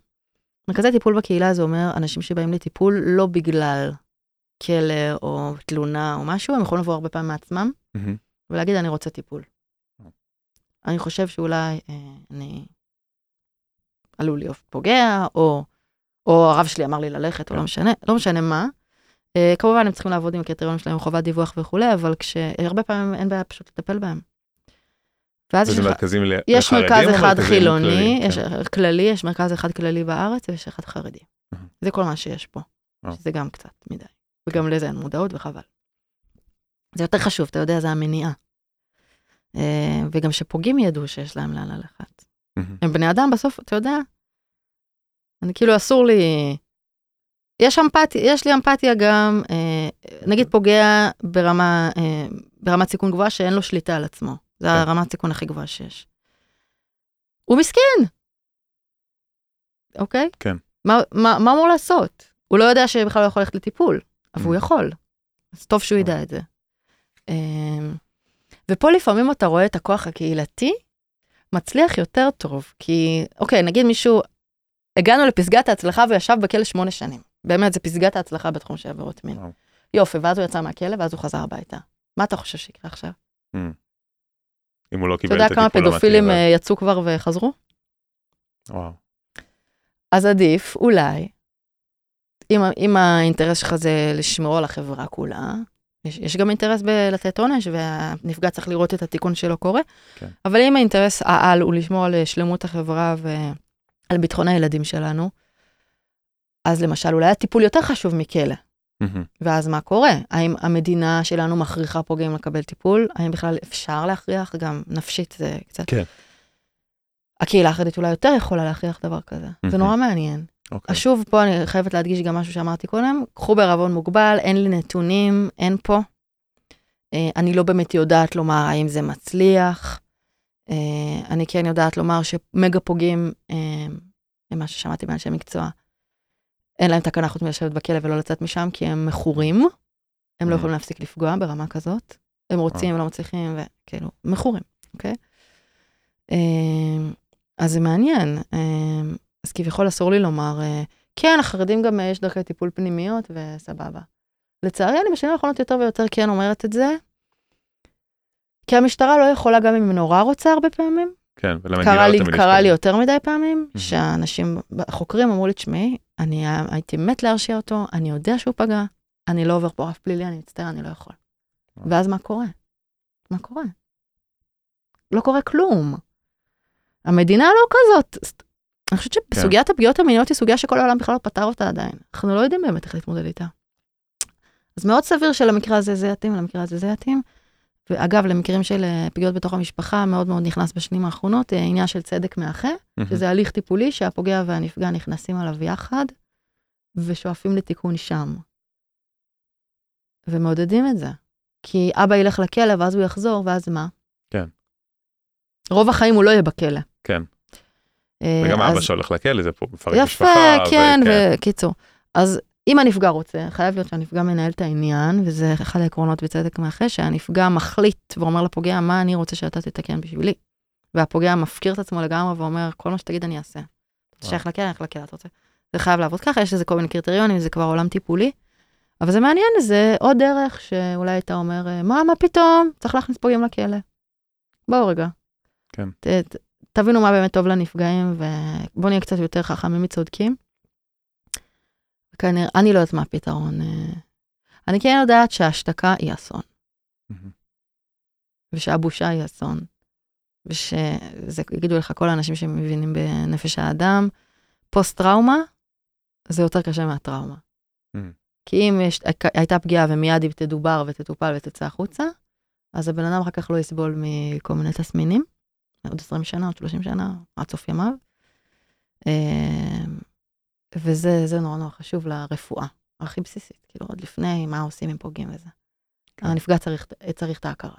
מרכזי טיפול בקהילה זה אומר אנשים שבאים לטיפול לא בגלל כלא או תלונה או משהו, הם יכולים לבוא הרבה פעמים מעצמם Mm-hmm. ולהגיד אני רוצה טיפול. אני חושב שאולי אה, אני עלול להיות פוגע, או, או הרב שלי אמר לי ללכת, או לא משנה, לא משנה מה. אה, כמובן הם צריכים לעבוד עם הקריטריונים שלהם, חובת דיווח וכולי, אבל כשהרבה פעמים אין בעיה פשוט לטפל בהם. ואז יש, ל- יש מרכז אחד חילוני, כלליים? יש כן. כללי, יש מרכז אחד כללי בארץ ויש אחד חרדי. זה כל מה שיש פה, אה. שזה גם קצת מדי. וגם לזה אין מודעות וחבל. זה יותר חשוב, אתה יודע, זה המניעה. אה, וגם שפוגעים ידעו שיש להם לאן ללכת. הם בני אדם בסוף, אתה יודע, אני כאילו אסור לי... יש אמפתיה, יש לי אמפתיה גם, אה, נגיד פוגע ברמה, אה, ברמת סיכון גבוהה שאין לו שליטה על עצמו. זה כן. הרמת סיכון הכי גבוהה שיש. הוא מסכן, אוקיי? כן. מה, מה, מה אמור לעשות? הוא לא יודע שבכלל לא יכול ללכת לטיפול, אבל הוא. יכול. אז טוב שהוא ידע את זה. אה, ופה לפעמים אתה רואה את הכוח הקהילתי מצליח יותר טוב, כי, אוקיי, נגיד מישהו, הגענו לפסגת ההצלחה וישב בכלא שמונה שנים. באמת, זה פסגת ההצלחה בתחום של עבירות מין. יופי, ואז הוא יצא מהכלא, ואז הוא חזר הביתה. מה אתה חושב שיקרה עכשיו? אם הוא לא אתה קיבל יודע את כמה הטיפול המתאים. פדופילים אבל- אה, יצאו כבר וחזרו? וואו. אז עדיף, אולי, אם, אם האינטרס שלך זה לשמור על החברה כולה, יש, יש גם אינטרס בלתת עונש, והנפגע צריך לראות את התיקון שלו קורה, כן. אבל אם האינטרס העל הוא לשמור על שלמות החברה ועל ביטחון הילדים שלנו, אז למשל, אולי הטיפול יותר חשוב מכלא. מהמם. ואז מה קורה? האם המדינה שלנו מכריחה פוגעים לקבל טיפול? האם בכלל אפשר להכריח? גם נפשית זה קצת... כן. הקהילה החרדית אולי יותר יכולה להכריח דבר כזה. זה נורא מעניין. אוקיי. שוב, פה אני חייבת להדגיש גם משהו שאמרתי קודם, קחו בערבון מוגבל, אין לי נתונים, אין פה. אה, אני לא באמת יודעת לומר האם זה מצליח. אה, אני כן יודעת לומר שמגה פוגעים, אה, ממה ששמעתי מאנשי מקצוע, אין להם תקנה חוץ מלשבת בכלא ולא לצאת משם, כי הם מכורים. הם לא Mm. יכולים להפסיק לפגוע ברמה כזאת. הם רוצים, הם לא מצליחים, וכאילו, מכורים, אוקיי? אה, אז זה מעניין. אה, אז כביכול אסור לי לומר, אה, כן, החרדים גם אה, יש דרכי טיפול פנימיות וסבבה. לצערי, אני בשנים האחרונות יותר ויותר כן אומרת את זה, כי המשטרה לא יכולה, גם אם היא נורא רוצה הרבה פעמים. כן, ולמדינה קרה לא לי, תמיד קרה לי. יותר מדי פעמים, Mhm. שהאנשים, החוקרים אמרו לי, תשמעי, אני הייתי מת להרשיע אותו, אני יודע שהוא פגע, אני לא עובר פה רף פלילי, אני מצטער, אני לא יכול. ואז מה קורה? מה קורה? לא קורה כלום. המדינה לא כזאת. אני חושבת כן. שסוגיית הפגיעות המיניות היא סוגיה שכל העולם בכלל לא פתר אותה עדיין. אנחנו לא יודעים באמת איך להתמודד איתה. אז מאוד סביר שלמקרה הזה זה יתאים, למקרה הזה זה יתאים. ואגב, למקרים של אה, פגיעות בתוך המשפחה, מאוד מאוד נכנס בשנים האחרונות, אה, עניין של צדק מאחה, מהמם. שזה הליך טיפולי שהפוגע והנפגע נכנסים עליו יחד, ושואפים לתיקון שם. ומעודדים את זה. כי אבא ילך לכלא, ואז הוא יחזור, ואז מה? כן. רוב החיים הוא לא יהיה בכלא. כן. אה, וגם אז- אבא שהולך לכלא זה פה מפרק יפה, משפחה. כן, וכן. וקיצור. אז אם הנפגע רוצה, חייב להיות שהנפגע מנהל את העניין, וזה אחד העקרונות בצדק מאחה, שהנפגע מחליט ואומר לפוגע, מה אני רוצה שאתה תתקן בשבילי. והפוגע מפקיר את עצמו לגמרי ואומר, כל מה שתגיד אני אעשה. אתה שייך לכלא, אני אלך לכלא, אתה רוצה. זה חייב לעבוד ככה, יש לזה כל מיני קריטריונים, זה כבר עולם טיפולי. אבל זה מעניין, זה עוד דרך שאולי אתה אומר, מה, מה פתאום, צריך להכניס פוגעים לכלא. בואו רגע. כן. ת, ת, תבינו מה באמת טוב לנפגעים, ובואו נהיה קצת יותר חכמים מצודקים. כנראה, אני לא יודעת מה הפתרון. אה. אני כן יודעת שההשתקה היא אסון. ושהבושה היא אסון. ושזה, יגידו לך כל האנשים שמבינים בנפש האדם, פוסט-טראומה זה יותר קשה מהטראומה. כי אם יש, הייתה פגיעה ומיד היא תדובר ותטופל ותצא החוצה, אז הבן אדם אחר כך לא יסבול מכל מיני תסמינים, עוד 20 שנה, עוד 30 שנה, עד סוף ימיו. אה, וזה זה נורא נורא חשוב לרפואה, הכי בסיסית, כאילו עוד לפני מה עושים אם פוגעים וזה. כן. הנפגע צריך, צריך את ההכרה.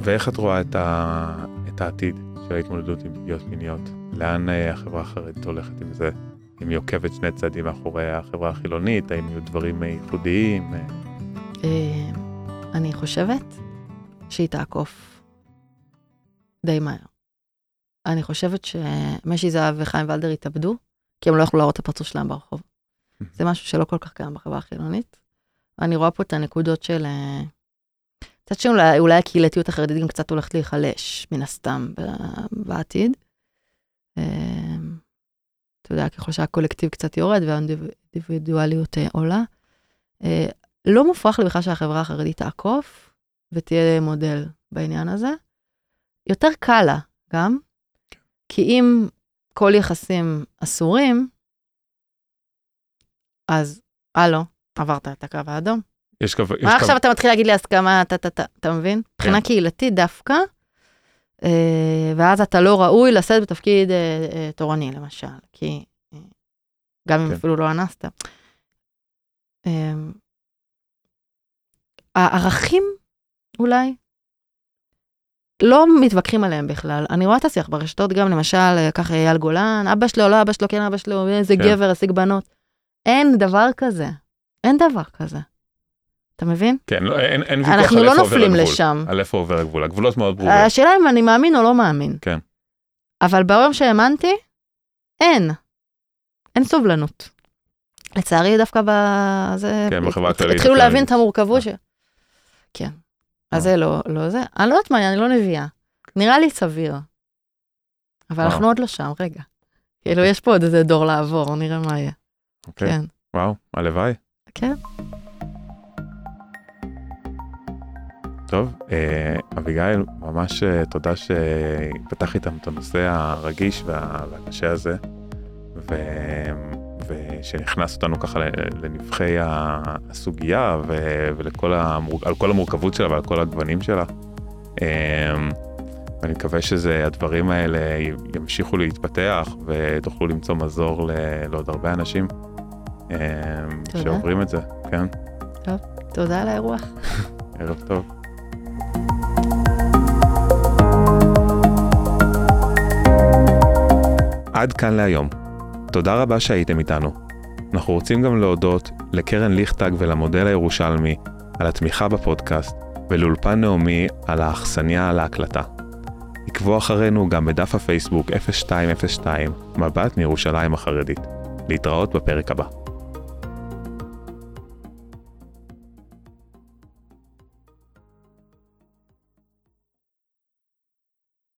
ואיך את רואה את, ה... את העתיד של ההתמודדות עם פגיעות מיניות? לאן אה, החברה החרדית הולכת עם זה? אם היא עוקבת שני צעדים מאחורי החברה החילונית, האם יהיו דברים אה, ייחודיים? אה, אני חושבת שהיא תעקוף די מהר. אני חושבת שמשי זהב וחיים ולדר התאבדו, כי הם לא יכלו להראות את הפרצוף שלהם ברחוב. זה משהו שלא כל כך קיים בחברה החילונית. אני רואה פה את הנקודות של... מצד שני, אולי, אולי הקהילתיות החרדית גם קצת הולכת להיחלש, מן הסתם, בעתיד. אה, אתה יודע, ככל שהקולקטיב קצת יורד והאינדיבידואליות אה, עולה. אה, לא מופרך לי בכלל שהחברה החרדית תעקוף ותהיה מודל בעניין הזה. יותר קל לה גם, כי אם כל יחסים אסורים, אז הלו, עברת את הקו האדום. יש. יש מה. עכשיו אתה מתחיל להגיד לי הסכמה, אתה, מבין? כן. מבחינה קהילתית דווקא, אה, ואז אתה לא ראוי לשאת בתפקיד אה, אה, תורני, למשל, כי גם אם כן. אפילו לא אנסת. הערכים, אולי, לא מתווכחים עליהם בכלל. אני רואה את השיח ברשתות גם, למשל, ככה אייל גולן, אבא שלו, לא אבא שלו, כן אבא שלו, איזה כן. גבר, השיג בנות. אין דבר כזה. אין דבר כזה. אתה מבין? כן, לא, אין, אין ויכוח אנחנו על לא איפה עובר נופלים הגבול. לשם. על איפה עובר הגבול, הגבולות מאוד ברורים. השאלה אם אני מאמין או לא מאמין. כן. אבל ביום שהאמנתי, אין. אין סובלנות. לצערי דווקא בזה, כן, בחברה הכללית. התחילו הכללית. להבין את המורכבות אה. ש... כן. אז זה לא, לא זה. אני לא יודעת מה, אני לא נביאה. נראה לי סביר. אבל. אנחנו עוד לא שם, רגע. כאילו, יש פה עוד איזה דור לעבור, נראה מה יהיה. אוקיי, כן. וואו, הלוואי. כן. טוב, אה, אביגיל, ממש אה, תודה שפתח איתם את הנושא הרגיש וה- והקשה הזה, ו... ושנכנס אותנו ככה לנבחי הסוגיה ו... ולכל המור... כל המורכבות שלה ועל כל הגוונים שלה. אה, ואני מקווה שהדברים האלה ימשיכו להתפתח ותוכלו למצוא מזור ל... לעוד הרבה אנשים תודה. שעוברים את זה, כן? תודה על האירוח. ערב טוב. עד כאן להיום. תודה רבה שהייתם איתנו. אנחנו רוצים גם להודות לקרן ליכטג ולמודל הירושלמי על התמיכה בפודקאסט, ולאולפן נעמי על האכסניה להקלטה. עקבו אחרינו גם בדף הפייסבוק 0202 מבט מירושלים החרדית. להתראות בפרק הבא.